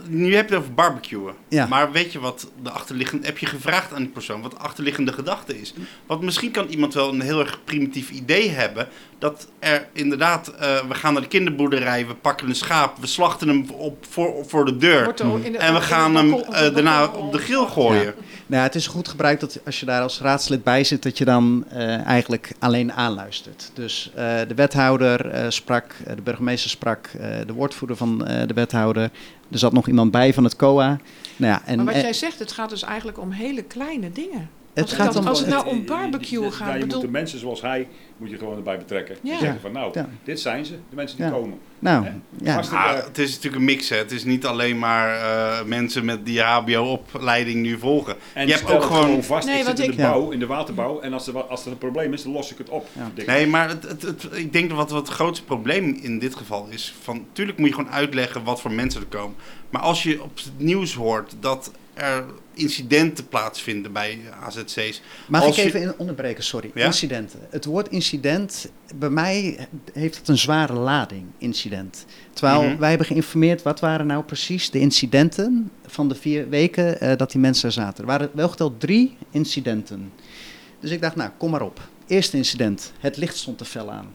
nu heb je het over barbecuen. Ja. Maar weet je wat de achterliggende... Heb je gevraagd aan die persoon wat de achterliggende gedachte is? Want misschien kan iemand wel een heel erg primitief idee hebben... dat er inderdaad... eh, we gaan naar de kinderboerderij, we pakken een schaap... we slachten hem op voor, voor de deur... Wordt in de- en we in de gaan hem eh, daarna op de grill gooien. Ja. nou, het is goed gebruikt dat als je daar als raadslid bij zit, dat je dan eh, eigenlijk alleen aanluistert. Dus eh, de wethouder eh, sprak, de burgemeester sprak, eh, de woordvoerder van eh, de wethouder. Er zat nog iemand bij van het COA. Nou ja, en, Maar wat jij zegt, het gaat dus eigenlijk om hele kleine dingen. Het als- gaat om... als het nou Eh, om eh, barbecue eh, gaat, nou, je bedoel- moet de mensen zoals hij moet je gewoon erbij betrekken. Ja. En zeggen van nou, Ja. dit zijn ze, de mensen die Ja. komen. nou, ja. Ah, het is natuurlijk een mix, hè. Het is niet alleen maar eh, mensen met die HBO-opleiding nu volgen. En je hebt ook gewoon... vast, Nee, ik want zit in de Ja. bouw, in de waterbouw. En als er, als er een probleem is, dan los ik het op. Ja. Nee, maar het, het, het- ik denk dat wat, wat het grootste probleem in dit geval is... Van, tuurlijk moet je gewoon uitleggen wat voor mensen er komen. Maar als je op het nieuws hoort dat er incidenten plaatsvinden bij AZC's... Mag Als ik je- even in- onderbreken, sorry. Ja? Incidenten. Het woord incident, bij mij heeft het een zware lading, incident. Terwijl Mhm. wij hebben geïnformeerd, wat waren nou precies de incidenten van de vier weken eh, dat die mensen er zaten. Er waren wel geteld drie incidenten. Dus ik dacht, nou, kom maar op. Eerste incident, het licht stond te fel aan.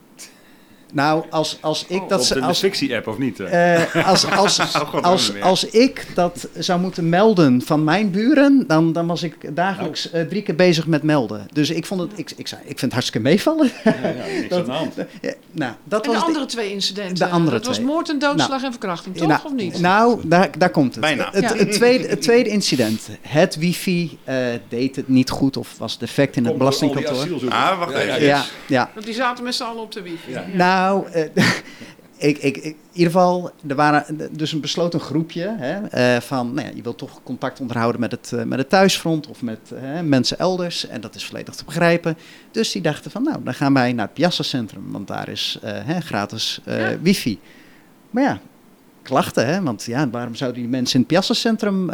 Nou, als, als ik dat... In de als, fictie-app of niet? eh, als, als, God, als, als ik dat zou moeten melden van mijn buren, dan, dan was ik dagelijks Nou. eh, drie keer bezig met melden. Dus ik vond het, ik, ik, zei, ik vind het hartstikke meevallen. ja, ja, niks dat- aan de hand. Ja, nou, dat En de was andere twee incidenten. de andere dat was twee. moord en doodslag Nou, en verkrachting, toch? nou, of niet? Nou, daar, daar komt het. Bijna. Het, Ja. het, tweede, het tweede incident. Het wifi eh, deed het niet goed of was defect in het belastingkantoor. Ah, wacht Ja, even. ja, Ja, ja. Want die zaten met z'n allen op de wifi. Ja. Nou, eh, ik, ik, in ieder geval, er waren dus een besloten groepje hè, eh, van, nou ja, je wilt toch contact onderhouden met het, eh, met het thuisfront of met mensen elders. En dat is volledig te begrijpen. Dus die dachten van, nou, dan gaan wij naar het Piazza-centrum, want daar is hè, gratis Ja. wifi. Maar ja, klachten, hè, want ja, waarom zouden die mensen in het Piazza-centrum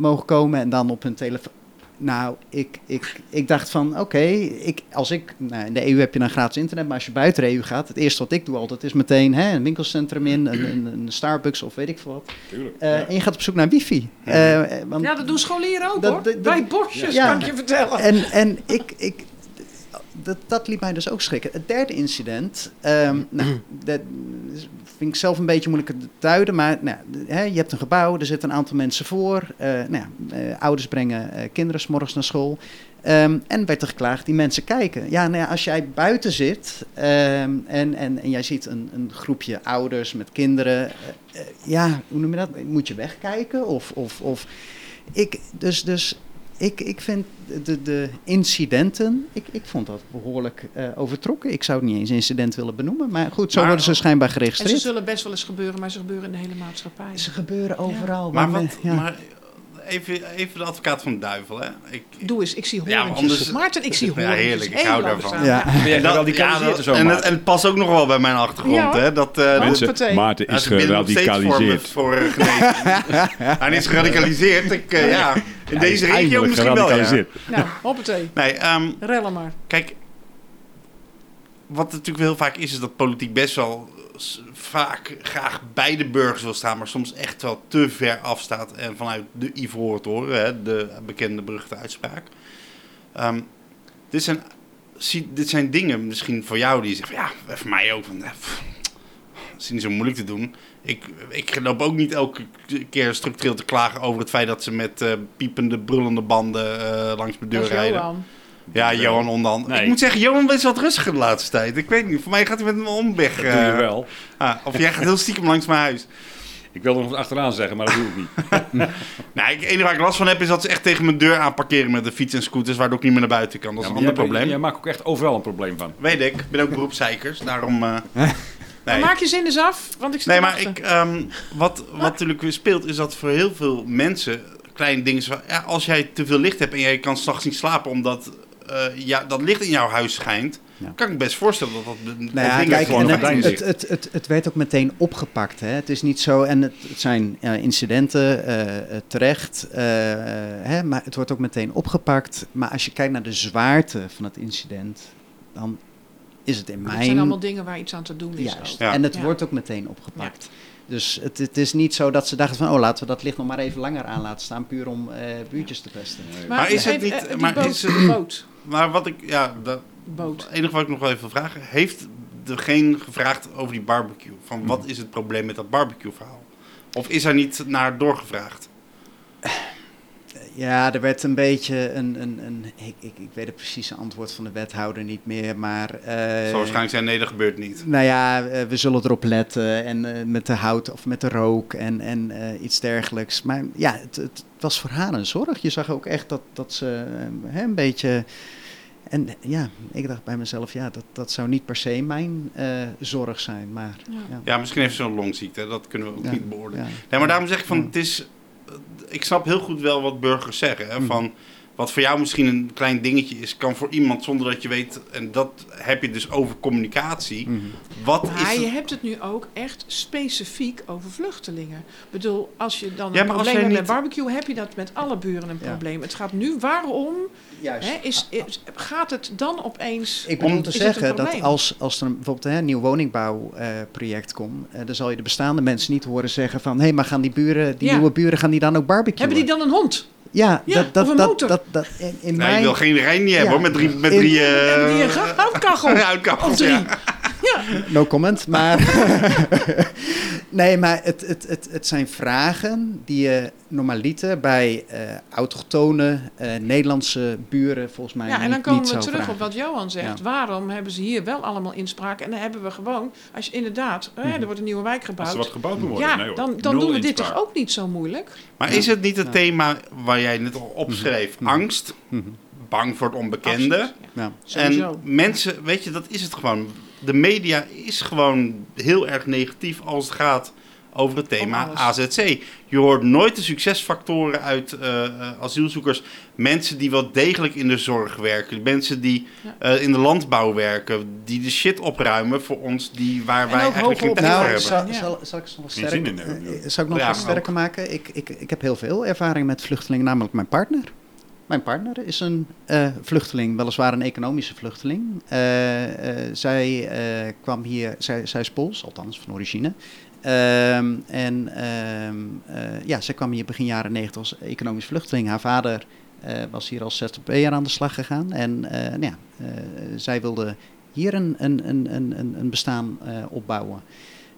mogen komen en dan op hun telefoon... Nou, ik, ik, ik dacht van, oké, ik, als ik, nou, in de EU heb je dan gratis internet, maar als je buiten de EU gaat, het eerste wat ik doe altijd is meteen hè, een winkelcentrum in, een, een, een Starbucks of weet ik veel wat. Tuurlijk. Eh, Ja. En je gaat op zoek naar wifi. Eh, want, Ja, dat doen scholieren ook Dat- hoor. dat- dat- Bij bosjes, Ja. kan ik je vertellen. en en ik, ik, dat, dat liet mij dus ook schrikken. Het derde incident, ehm, nou, dat vind ik zelf een beetje moeilijk te duiden, maar nou, hè, je hebt een gebouw, er zitten een aantal mensen voor. eh, nou eh, ouders brengen eh, kinderen 's morgens naar school. Ehm, en werd er geklaagd, die mensen kijken. Ja, nou ja, als jij buiten zit ehm, en, en, en jij ziet een, een groepje ouders met kinderen, ja, hoe noem je dat? Moet je wegkijken? Of, of, of ik, dus, dus ik, ik vind de, de incidenten, ik, ik vond dat behoorlijk eh, overtrokken. Ik zou het niet eens incident willen benoemen, maar goed, zo Maar- worden ze schijnbaar En ze geregistreerd. zullen best wel eens gebeuren, maar ze gebeuren in de hele maatschappij. Ze gebeuren overal. Maar, men- wat, ja. maar even, even de advocaat van de duivel, hè. Ik, Doe eens, ik zie Ja, horentjes. maar anders- Maarten, ik zie Ja, horentjes. heerlijk, ik hou daarvan. Ja. Ja, zo, en, het, Maarten? en het past ook nog wel bij mijn achtergrond, Ja, hè. Dat, eh, Oh, Mensen, Hoppatee. Maarten Ja, is geradicaliseerd. Voor, me, voor eh, genezing. Hij is geradicaliseerd. Ik, eh, ja, in deze regio misschien wel, ja. Nou, hoppatee. Nee, ehm, Rellen maar. kijk, wat natuurlijk heel vaak is, is dat politiek best wel vaak graag bij de burgers wil staan, maar soms echt wel te ver afstaat en vanuit de Ivoren toren, hè, de bekende beruchte uitspraak. Ehm, dit, zijn, dit zijn dingen misschien voor jou die je zegt, van, ja, voor mij ook. Van, eh, pff, het is niet zo moeilijk te doen. Ik, ik loop ook niet elke keer structureel te klagen over het feit dat ze met eh, piepende, brullende banden eh, langs mijn deur Dat rijden. Johan. Ja, Johan onder andere. Nee. Ik moet zeggen, Johan is wat rustiger de laatste tijd. Ik weet niet, voor mij gaat hij met een omweg. Dat doe je eh, wel. ah, of jij gaat heel stiekem langs mijn huis. Ik wilde nog achteraan zeggen, maar dat doe ik niet. Nou, ik- het enige waar ik last van heb is dat ze echt tegen mijn deur aan parkeren met de fiets en scooters, waardoor ik niet meer naar buiten kan. Dat is Ja, een ander jij, probleem. Jij maakt ook echt overal een probleem van. Weet ik, ik ben ook beroepszeikers, daarom... eh, Maar nee. Maak je zin eens af, want ik zit Nee, maar ik, ehm, wat, wat natuurlijk weer speelt, is dat voor heel veel mensen kleine dingen van, ja, als jij te veel licht hebt en jij kan s'nachts niet slapen omdat ja, dat licht in jouw huis schijnt, Ja. kan ik me best voorstellen dat dat, dat Nou ja, kijk, en het, het, het, het, het werd ook meteen opgepakt. Hè. Het is niet zo, en het, het zijn ja, incidenten eh, eh, terecht, eh, eh, hè, maar het wordt ook meteen opgepakt. Maar als je kijkt naar de zwaarte van het incident, dan is het in Het mijn... zijn allemaal dingen waar iets aan te doen is. Juist, ook. Ja. en het Ja. wordt ook meteen opgepakt. Dus het, het is niet zo dat ze dachten van, oh, laten we dat licht nog maar even langer aan laten staan, puur om eh, buurtjes te pesten. Maar is het niet- eh, maar boot, is het- boot, Maar wat ik, ja, dat, boot. het enige wat ik nog wel even wil vragen. Heeft degene gevraagd over die barbecue? Van wat is het probleem met dat barbecue verhaal? Of is er niet naar doorgevraagd? Ja, er werd een beetje een, een, een ik, ik, ik weet het precieze antwoord van de wethouder niet meer, maar... eh, Zal waarschijnlijk zijn, nee, dat gebeurt niet. Nou ja, eh, we zullen erop letten en eh, met de hout of met de rook en, en eh, iets dergelijks. Maar ja, het, het was voor haar een zorg. Je zag ook echt dat, dat ze hè, een beetje... En ja, ik dacht bij mezelf, ja, dat, dat zou niet per se mijn eh, zorg zijn, maar... Ja. Ja, Ja, misschien heeft ze een longziekte, dat kunnen we ook Ja, niet beoordelen. ja. Nee, maar daarom zeg ik van, Ja. het is... Ik snap heel goed wel wat burgers zeggen. Hè, Mhm. van, wat voor jou misschien een klein dingetje is, kan voor iemand zonder dat je weet... En dat heb je dus over communicatie. Mhm. Wat Maar is je het- hebt het nu ook echt specifiek over vluchtelingen. Ik bedoel, als je dan Ja, een probleem hebt met barbecue, heb je dat met alle buren een Ja. probleem. Het gaat nu, waarom Juist. hè, is, is- gaat het dan opeens... Ik bedoel Om- te zeggen dat als, als er een, bijvoorbeeld hè, een nieuw woningbouwproject komt, eh, dan zal je de bestaande mensen niet horen zeggen van, hé, maar gaan die buren, die Ja. nieuwe buren, gaan die dan ook barbecuen? Hebben die dan een hond? Ja, Ja, dat, dat, of een dat, motor. dat, dat, in, in Nee, mijn... je wil geen Rijn niet hebben Ja. hoor, met drie, met In- drie die een eh houtkachel? Of drie? Ja. No comment, maar... nee, maar het, het, het, het zijn vragen die je normaliter bij eh autochtone eh, Nederlandse buren volgens mij Ja, en niet, dan komen niet we terug vragen. op wat Johan zegt. Ja. Waarom hebben ze hier wel allemaal inspraak? En dan hebben we gewoon, als je inderdaad, hè, er wordt een nieuwe wijk Als er gebouwd. wat gebouwd moet worden. Ja, nee, hoor. dan, dan doen we dit inspraak. toch ook niet zo moeilijk? Maar is het niet het Ja. thema waar jij net al opschreef? Angst, Mhm. bang voor het onbekende. Absoluut. Ja, Ja. sowieso. En mensen, weet je, dat is het gewoon. De media is gewoon heel erg negatief als het gaat over het thema. AZC. Je hoort nooit de succesfactoren uit eh, eh, asielzoekers. Mensen die wel degelijk in de zorg werken. Mensen die Ja. eh, in de landbouw werken. Die de shit opruimen voor ons die, waar En wij ook eigenlijk geen tijd voor Nou, hebben. zal, Ja. zal, zal ik het nog Geen sterk, zin in hebben. zal ik nog Ja, wat ook. sterker maken? Ik, ik, ik heb heel veel ervaring met vluchtelingen, namelijk mijn partner. Mijn partner is een eh, vluchteling, weliswaar een economische vluchteling. Eh, eh, zij kwam hier, zij, zij is Pools, althans van origine. Ehm, en ehm, eh, ja, zij kwam hier begin jaren 90 als economisch vluchteling. Haar vader was hier als ZZP'er aan de slag gegaan. En nou ja, zij wilde hier een, een, een, een, een- bestaan opbouwen.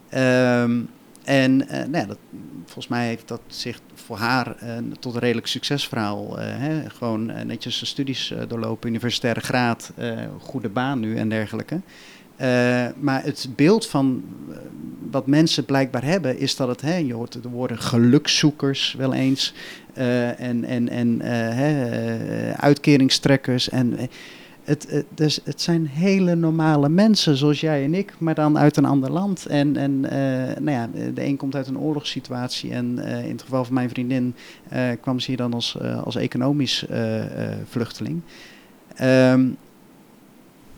Ehm, en nou ja, dat, volgens mij heeft dat zich voor haar eh, tot een redelijk succesverhaal. eh, hè, gewoon eh, netjes de studies doorlopen, universitaire graad, goede baan nu en dergelijke. Maar het beeld van wat mensen blijkbaar hebben, is dat het, hè, je hoort de woorden gelukszoekers wel eens, en, en, en hè, uitkeringstrekkers. En, het, het, dus het zijn hele normale mensen, zoals jij en ik, maar dan uit een ander land. En, en eh, nou ja, de een komt uit een oorlogssituatie en eh, in het geval van mijn vriendin eh, kwam ze hier dan als, als economisch vluchteling. Ehm,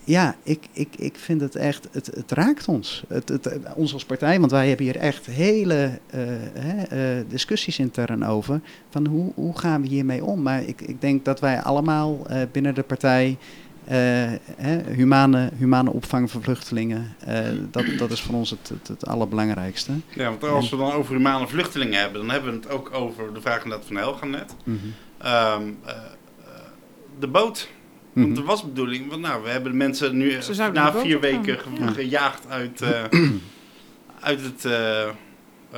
ja, ik, ik, ik vind het echt, het, het raakt ons. Het, het, ons als partij, want wij hebben hier echt hele eh, hè, eh, discussies intern over. Van hoe, hoe gaan we hiermee om? Maar ik, ik denk dat wij allemaal binnen de partij hè, humane, humane opvang van vluchtelingen, eh, dat, dat is voor ons het, het, het allerbelangrijkste. Ja, want als we dan over humane vluchtelingen hebben, dan hebben we het ook over de vraag inderdaad van Helga net. Ehm, eh, eh, de boot. Want Mhm. er was bedoeling, want nou, we hebben de mensen nu eh, na vier weken ge- ja. gejaagd uit, eh, uit het eh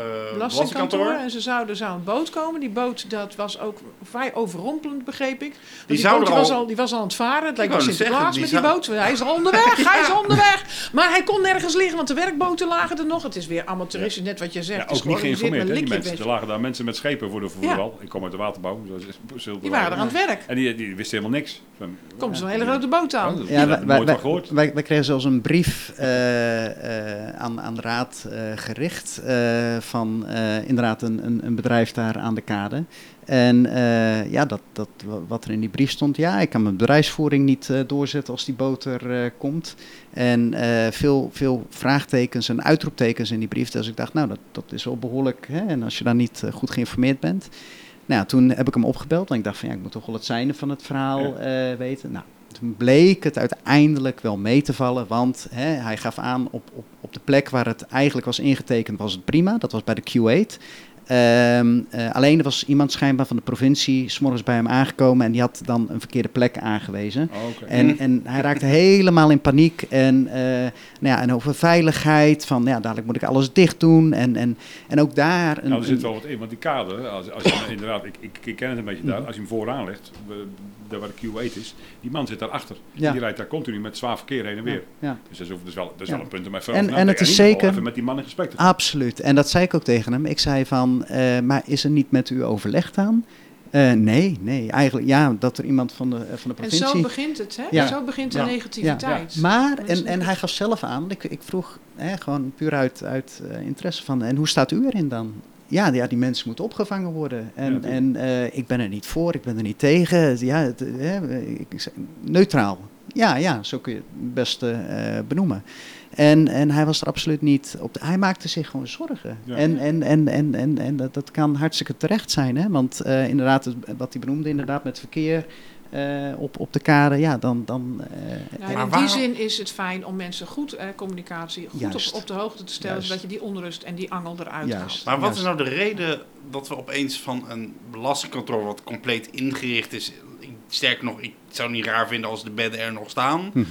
eh, belastingkantoor. En ze zouden, zou een boot komen. Die boot dat was ook vrij overrompelend, begreep ik. Die, zou boot er die was, al- al, die was al aan het varen. Het lijkt wel Sinterklaas met die die boot. Hij is al onderweg, hij is onderweg. Maar hij kon nergens liggen, want de werkboten lagen er nog. Het is weer amateuristisch, net wat je zegt. Ja, ook niet geïnformeerd, hè, die mensen. Er lagen daar mensen met schepen voor de vervoerwal. Ik kom uit de waterbouw. dus Die waren er aan het werk. En die, die wisten helemaal niks. Van, Komt zo'n hele grote boot aan. Ja, Ja, wij, nooit wij, wij, wij kregen zelfs een brief eh, eh, aan, aan de raad eh, gericht eh, van eh, inderdaad een, een, een bedrijf daar aan de kade. En eh, ja, dat, dat, wa- wat er in die brief stond, ja, ik kan mijn bedrijfsvoering niet eh, doorzetten als die boot er eh, komt. En veel, veel vraagtekens en uitroeptekens in die brief. Dus ik dacht, nou, dat, dat is wel behoorlijk. Hè? En als je daar niet goed geïnformeerd bent. Nou, toen heb ik hem opgebeld en ik dacht van ja, ik moet toch wel het zijnde van het verhaal weten. Nou, toen bleek het uiteindelijk wel mee te vallen, want hè, hij gaf aan op, op, op de plek waar het eigenlijk was ingetekend, was het prima. Dat was bij de Q8. Ehm, eh, alleen er was iemand schijnbaar van de provincie s'morgens bij hem aangekomen en die had dan een verkeerde plek aangewezen. Oh. En, en hij raakte helemaal in paniek. En, eh, nou ja, en over veiligheid. Van ja, dadelijk moet ik alles dicht doen. En, en, en ook daar. Een, Nou, er zit wel wat in, want die kader, als, als je inderdaad, ik, ik, ik ken het een beetje daar, als je hem vooraan legt, daar waar de Q8 is, die man zit daarachter. Ja. Die rijdt daar continu met zwaar verkeer heen en weer. ja. Dus dat is, is wel, dat is Ja. wel een punt om even En- over na en te het denken. is zeker- even met die man in gesprek te gaan. Absoluut. En dat zei ik ook tegen hem. Ik zei van, eh, maar is er niet met u overlegd aan? Eh, nee, nee. Eigenlijk ja, dat er iemand van de, eh, van de En provincie... zo begint het, hè? Ja. Zo begint de Ja. negativiteit. Maar, Mensen en, en hij gaf zelf aan, ik, ik vroeg hè, gewoon puur uit, uit interesse van, en hoe staat u erin dan? Ja, ja, die mensen moeten opgevangen worden. En, Ja, en eh, ik ben er niet voor, ik ben er niet tegen. Ja, het, ik, neutraal. Ja, ja, zo kun je het beste eh, benoemen. En, en hij was er absoluut niet op. de- hij maakte zich gewoon zorgen. Ja. En, en, en, en, en, en dat, dat kan hartstikke terecht zijn. Hè? Want eh, inderdaad, wat hij benoemde, inderdaad met verkeer op, op de kade, ja, dan. dan eh, Nou, in die zin is het fijn om mensen goed eh, communicatie goed op, Juist. op de hoogte te stellen, Juist. zodat je die onrust en die angel eruit Juist. haalt. Maar wat is nou de reden dat we opeens van een belastingcontrole wat compleet ingericht is... Sterker nog, ik zou het niet raar vinden als de bedden er nog staan... Mhm.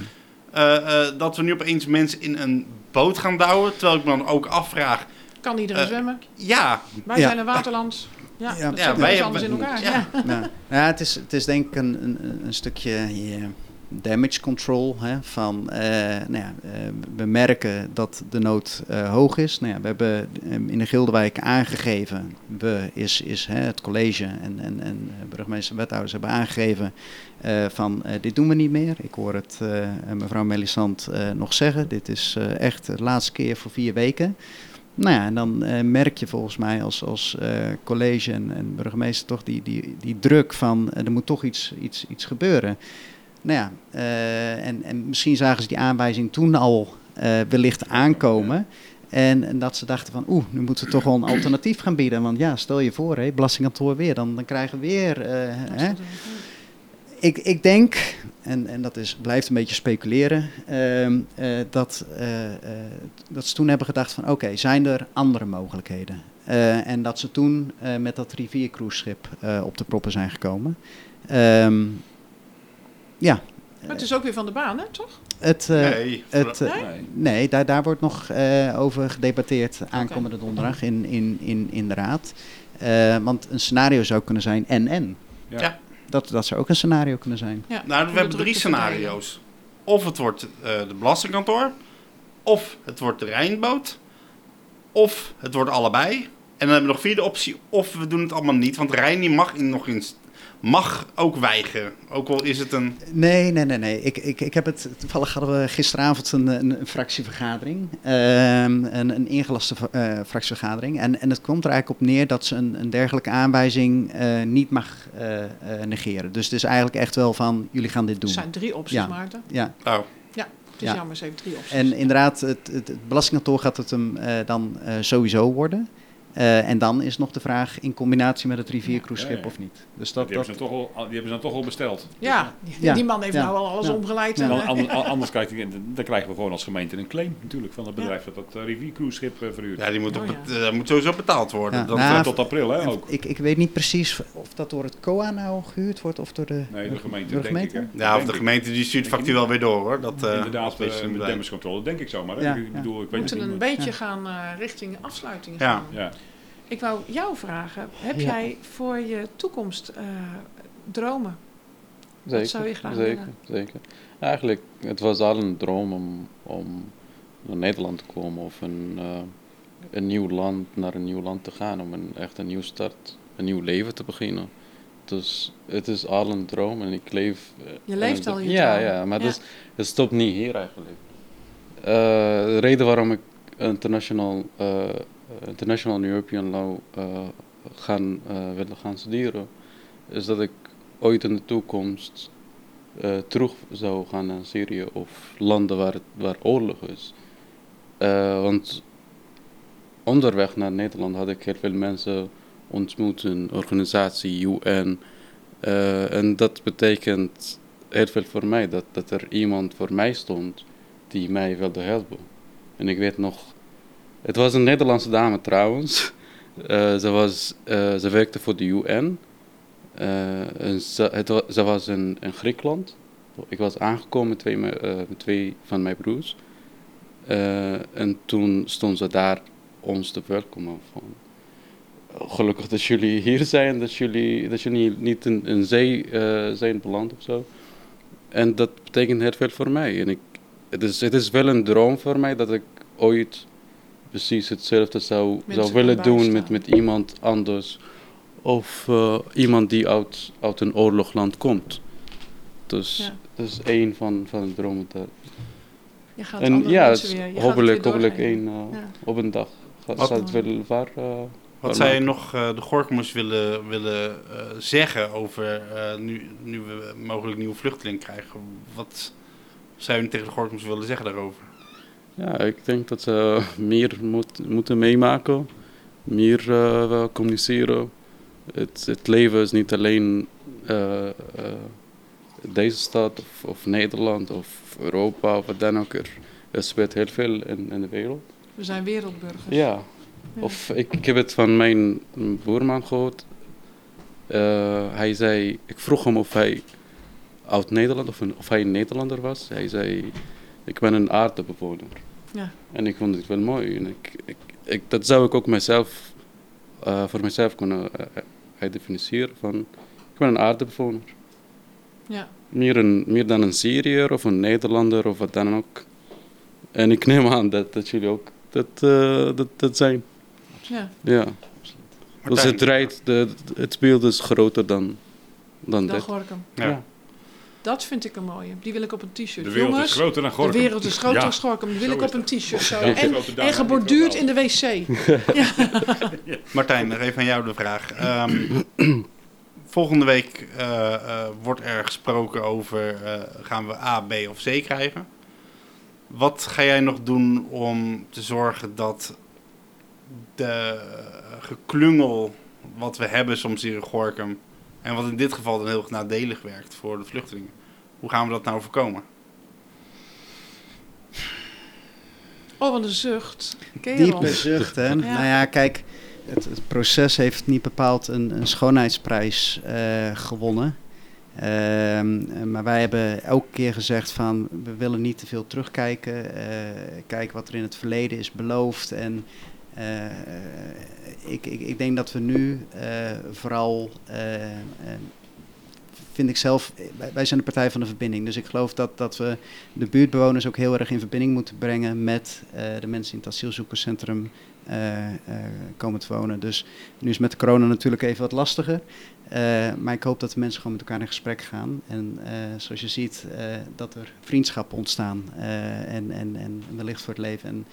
eh, eh, dat we nu opeens mensen in een boot gaan douwen. Terwijl ik me dan ook afvraag... Kan iedereen Eh, zwemmen? Ja, Wij ja. zijn een waterland. Ja, Ja. wij anders in hebben- elkaar. ja. Ja. ja, het, is, het is denk ik een, een, een stukje damage control. Hè, van, eh, nou ja, eh, we merken dat de nood eh, hoog is. Nou ja, we hebben eh, in de Gildewijk aangegeven, we is, is hè, het college en, en, en burgemeester en wethouders hebben aangegeven eh, van dit doen we niet meer. Ik hoor het eh, mevrouw Melisand eh, nog zeggen. Dit is eh, echt de laatste keer voor vier weken. Nou ja, en dan eh, merk je volgens mij als, als eh, college en, en burgemeester toch die, die, die druk van eh, er moet toch iets, iets, iets gebeuren. Nou ja, en, en misschien zagen ze die aanwijzing toen al wellicht aankomen. En, en dat ze dachten van, oeh, nu moeten we toch wel een alternatief gaan bieden. Want ja, stel je voor, hè, belastingkantoor weer, dan, dan krijgen we weer... ik, ik denk, en, en dat is, blijft een beetje speculeren, ehm, eh, dat, eh, eh, dat ze toen hebben gedacht van oké, zijn er andere mogelijkheden? Eh, en dat ze toen eh, met dat riviercruiseschip eh op de proppen zijn gekomen. Ehm, ja, Maar het is ook weer van de baan, hè, toch? het, eh, nee. het, Nee? Daar, daar wordt nog eh, over gedebatteerd aankomende donderdag in, in, in, in de raad. Eh, want een scenario zou kunnen zijn en-en. Ja. Ja. Dat, dat zou ook een scenario kunnen zijn. Ja, Nou, we hebben drie scenario's. Of het wordt eh, de belastingkantoor, of het wordt de Rijnboot, of het wordt allebei. En dan hebben we nog vierde optie, of we doen het allemaal niet. Want Rijn die mag in, nog eens mag ook weigeren. Ook al is het een... Nee, nee, nee, nee. Ik, ik, ik heb het. Toevallig hadden we gisteravond een, een, een fractievergadering. ehm, een, een ingelaste eh, fractievergadering. En, en het komt er eigenlijk op neer dat ze een, een dergelijke aanwijzing eh, niet mag eh, eh, negeren. Dus het is eigenlijk echt wel van: jullie gaan dit Er doen. zijn drie opties, Ja. Maarten. Ja, Oh, Het is Ja. jammer, ze heeft drie opties. en inderdaad, het, het, het belastingkantoor gaat het hem eh, dan eh, sowieso worden. Eh, en dan is nog de vraag in combinatie met het riviercruiseschip Ja, ja. of niet. Dus Die dat, hebben, dat, ze toch al, die hebben ze dan toch al besteld. ja, die, Ja. die man heeft Ja. nou al alles Ja. omgeleid. Ja. en, Dan, eh, anders, anders krijgt hij, dan krijgen we gewoon als gemeente een claim natuurlijk van het bedrijf dat dat uh, riviercruiseschip uh, verhuurt. ja, die moet, Oh, op eh, moet sowieso betaald worden. Ja, Dat, nou, eh, tot april hè ook. ik, ik weet niet precies of dat door het COA nou gehuurd wordt of door de, Nee, de gemeente door denk ik. Hè. ja, of de gemeente die stuurt factuur wel weer door hoor. Dat, eh, Inderdaad, dat met damage control, denk ik zo maar. Ik, ik bedoel, ik we weet het moeten een beetje gaan eh, richting afsluiting Ja. gaan. Ja. Ik wou jou vragen, heb Ja. jij voor je toekomst eh, dromen? Zeker, zou je graag zeker, willen? zeker. Eigenlijk, het was al een droom om, om naar Nederland te komen of een, eh, een nieuw land, naar een nieuw land te gaan, om een, echt een nieuw start, een nieuw leven te beginnen. Dus het is al een droom en ik leef... eh, Je leeft al je ja, droom. Ja, maar Ja. Het, is, het stopt niet hier eigenlijk. De reden waarom ik international, eh, international European Law eh, gaan, eh, willen gaan studeren, is dat ik ooit in de toekomst terug zou gaan naar Syrië of landen waar, het, waar oorlog is. Want onderweg naar Nederland had ik heel veel mensen ontmoet, een organisatie, UN. en dat betekent heel veel voor mij. Dat, dat er iemand voor mij stond die mij wilde helpen. En ik weet nog, het was een Nederlandse dame trouwens. Eh, ze, was, eh, ze werkte voor de UN. Eh, ze, het ze was in, in Griekenland. Ik was aangekomen met twee, twee van mijn broers. En toen stond ze daar ons te welkomen. Van, gelukkig dat jullie hier zijn, dat jullie, dat jullie niet in, in zee zijn beland of zo. En dat betekent heel veel voor mij. En ik, het, is, het is wel een droom voor mij dat ik ooit precies hetzelfde zou, Mensen zou willen doen met, met iemand anders. Of eh, iemand die uit, uit een oorlogland komt. Dus Ja. dat is één van, van de dromen daar. Je gaat En ja, weer, je hopelijk, hopelijk één eh, Ja. op een dag. Gaat, Wat- het wel waar, eh, Wat waar zou je nog eh, de Gorkmers willen, willen eh, zeggen over eh, nu, nu we mogelijk nieuwe vluchtelingen krijgen? Wat zou je tegen de Gorkmers willen zeggen daarover? Ja, ik denk dat ze meer moet, moeten meemaken, meer eh, communiceren. Het, het leven is niet alleen eh, eh, deze stad of, of Nederland of Europa of wat dan ook. Er, speelt heel veel in, in de wereld. We zijn wereldburgers. Ja, Ja. of ik, ik heb het van mijn boerman gehoord. Eh, hij zei, ik vroeg hem of hij uit Nederland of, een, of hij een Nederlander was. Hij zei, ik ben een aardebewoner. Ja. En ik vond het wel mooi. En ik, ik, ik, dat zou ik ook mezelf, eh, voor mezelf kunnen uh, definiëren van, ik ben een aardebewoner. Ja. Meer, een, meer dan een Syriër of een Nederlander of wat dan ook. En ik neem aan dat, dat jullie ook dat, eh, dat, dat zijn. Ja. Ja. Dus het, rijdt, de, het beeld is groter dan, dan Dan dit. Gorkum. Ja. Ja. Dat vind ik een mooie. Die wil ik op een t-shirt. De wereld Jongens, is groter dan de Gorkum. wereld is groter Ja. dan Gorkum. Die wil Zo ik op een t-shirt. Zo. Ja, En, geborduurd in de wc. Martijn, nog even aan jou de vraag. Ehm, volgende week eh, eh, wordt er gesproken over eh, gaan we A, B of C krijgen. Wat ga jij nog doen om te zorgen dat de geklungel wat we hebben soms hier in Gorkum en wat in dit geval dan heel erg nadelig werkt voor de vluchtelingen. Hoe gaan we dat nou voorkomen? Oh, wat een zucht. Diepe zucht, hè? Nou ja, kijk, het, het proces heeft niet bepaald een, een schoonheidsprijs eh, gewonnen. Ehm, maar wij hebben elke keer gezegd van, we willen niet te veel terugkijken. eh kijken wat er in het verleden is beloofd. En eh, ik, ik, ik denk dat we nu eh, vooral... eh, eh, vind ik zelf, wij- zijn de Partij van de Verbinding. Dus ik geloof dat, dat we de buurtbewoners ook heel erg in verbinding moeten brengen met eh, de mensen in het asielzoekerscentrum eh, eh, komen te wonen. Dus nu is met de corona natuurlijk even wat lastiger. Eh, maar ik hoop dat de mensen gewoon met elkaar in gesprek gaan. En eh, zoals je ziet, eh, dat er vriendschappen ontstaan. eh, en, en, en wellicht voor het leven. En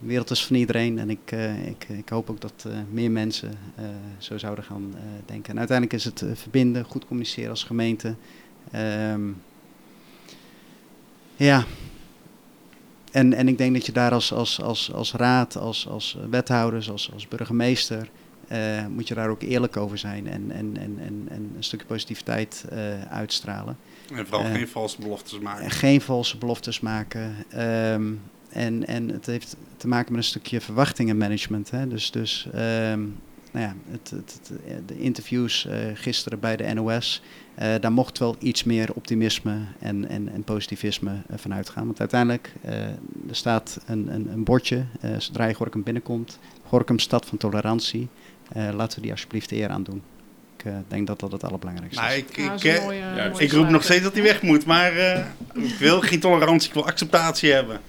de wereld is van iedereen. En ik, eh, ik, ik hoop ook dat eh, meer mensen eh, zo zouden gaan denken. En uiteindelijk is het verbinden, goed communiceren als gemeente. Ehm, ja. En, en ik denk dat je daar als, als, als, als raad, als, als wethouders, als, als burgemeester, moet je daar ook eerlijk over zijn en, en, en, en, en een stukje positiviteit uitstralen. En vooral geen valse beloftes maken. En geen valse beloftes maken. Ehm, en, en het heeft te maken met een stukje verwachtingenmanagement. Hè? Dus, dus ehm, nou ja, het, het, het- de interviews eh, gisteren bij de NOS, eh, daar mocht wel iets meer optimisme en, en, en positivisme eh, van uitgaan. Want uiteindelijk, eh, er staat een, een, een bordje, eh, zodra je Gorkum binnenkomt, Gorkum stad van tolerantie. Eh, laten we die alsjeblieft eer aan doen. Ik eh, denk dat dat het allerbelangrijkste Nou, is. ik, ik, is een eh, mooie- ja, mooie ik roep nog steeds dat hij weg moet, maar eh, ik wil geen tolerantie, ik wil acceptatie hebben.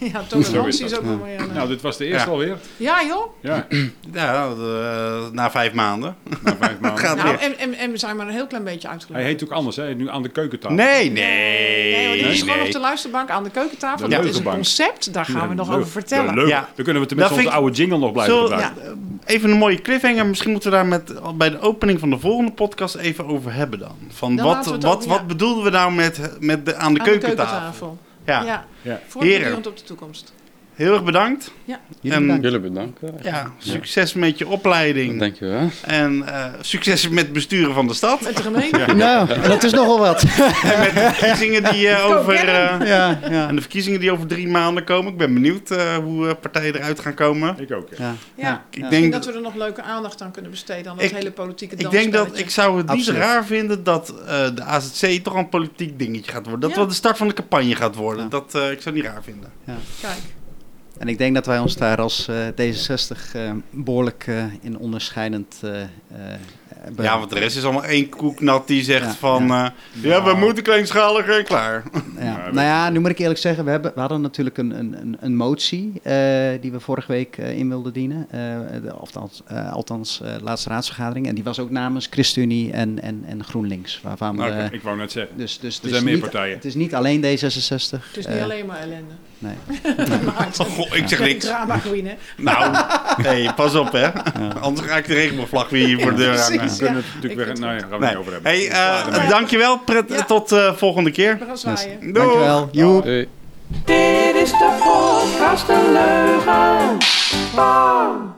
Ja, tolerantie is ook wel weer... een- Nou, dit was de eerste Ja. alweer. Ja, joh. Ja, Ja, eh, na vijf maanden. na vijf maanden. Gaat Nou, weer. en, en, en we zijn maar een heel klein beetje Hij uitgelopen. heet ook anders, hè? Nu aan de keukentafel. Nee, nee, Nee, is nee. gewoon op de luisterbank aan de keukentafel. De dat is een concept, daar gaan we nog Leuk. over vertellen. Leuk. Ja. Dan kunnen we het met Dat onze oude jingle nog blijven gebruiken. ja, eh, even een mooie cliffhanger. Misschien moeten we daar met, bij de opening van de volgende podcast even over hebben dan. Van Dan wat, wat, over- wat bedoelden we nou met, met de, aan de aan de keukentafel? keukentafel. Ja. Ja, voortdurend op de toekomst. Heel erg bedankt. Jullie En- bedankt. Jullie bedankt. Ja, succes met je opleiding. Dankjewel. En eh, succes met het besturen van de stad. Met de gemeente. Nou, dat is nogal wat. En met de verkiezingen die eh, over... eh, ja, ja. en de verkiezingen die over drie maanden komen. Ik ben benieuwd eh, hoe partijen eruit gaan komen. Ik ook. ja. ja. Ja. Ik Ja. denk dat we er nog leuke aandacht aan kunnen besteden aan dat Ik- hele politieke Ik denk dat ik zou het niet raar vinden dat eh, de AZC toch een politiek dingetje gaat worden. Dat Ja. wel de start van de campagne gaat worden. Ja. Dat eh, ik zou het niet raar vinden. Kijk, En ik denk dat wij ons daar als eh, D66 eh, behoorlijk eh, in onderscheidend... eh, eh, Ja, want de rest is allemaal één koeknat die zegt Ja, van... Ja, ja we moeten kleinschalig en klaar. Ja. Nou ja, nu moet ik eerlijk zeggen, we, hebben, we hadden natuurlijk een, een, een, een motie eh, die we vorige week eh, in wilden dienen. Eh, de, althans, eh, althans eh, laatste raadsvergadering. En die was ook namens ChristenUnie en, en, en GroenLinks. Waarvan Nou, we, ik wou net zeggen. dus, dus het er is zijn meer niet- partijen. Het is niet alleen D66. het is niet alleen maar ellende. Nee. Het- Goh, ik zeg niks. Drama queen, hè? Nou, nee, pas op hè. Anders ga ik de regenboogvlag weer hier voor de deur hangen. Precies. We kunnen het natuurlijk ik weg. vind Nou ja, het gaan we Nee. niet over hebben. Hey, eh ermee. dankjewel. Pret, Ja. Tot de volgende keer. We gaan zwaaien. Doei. Dankjewel. Joep. Dit is de podcast De Leugen. Bank.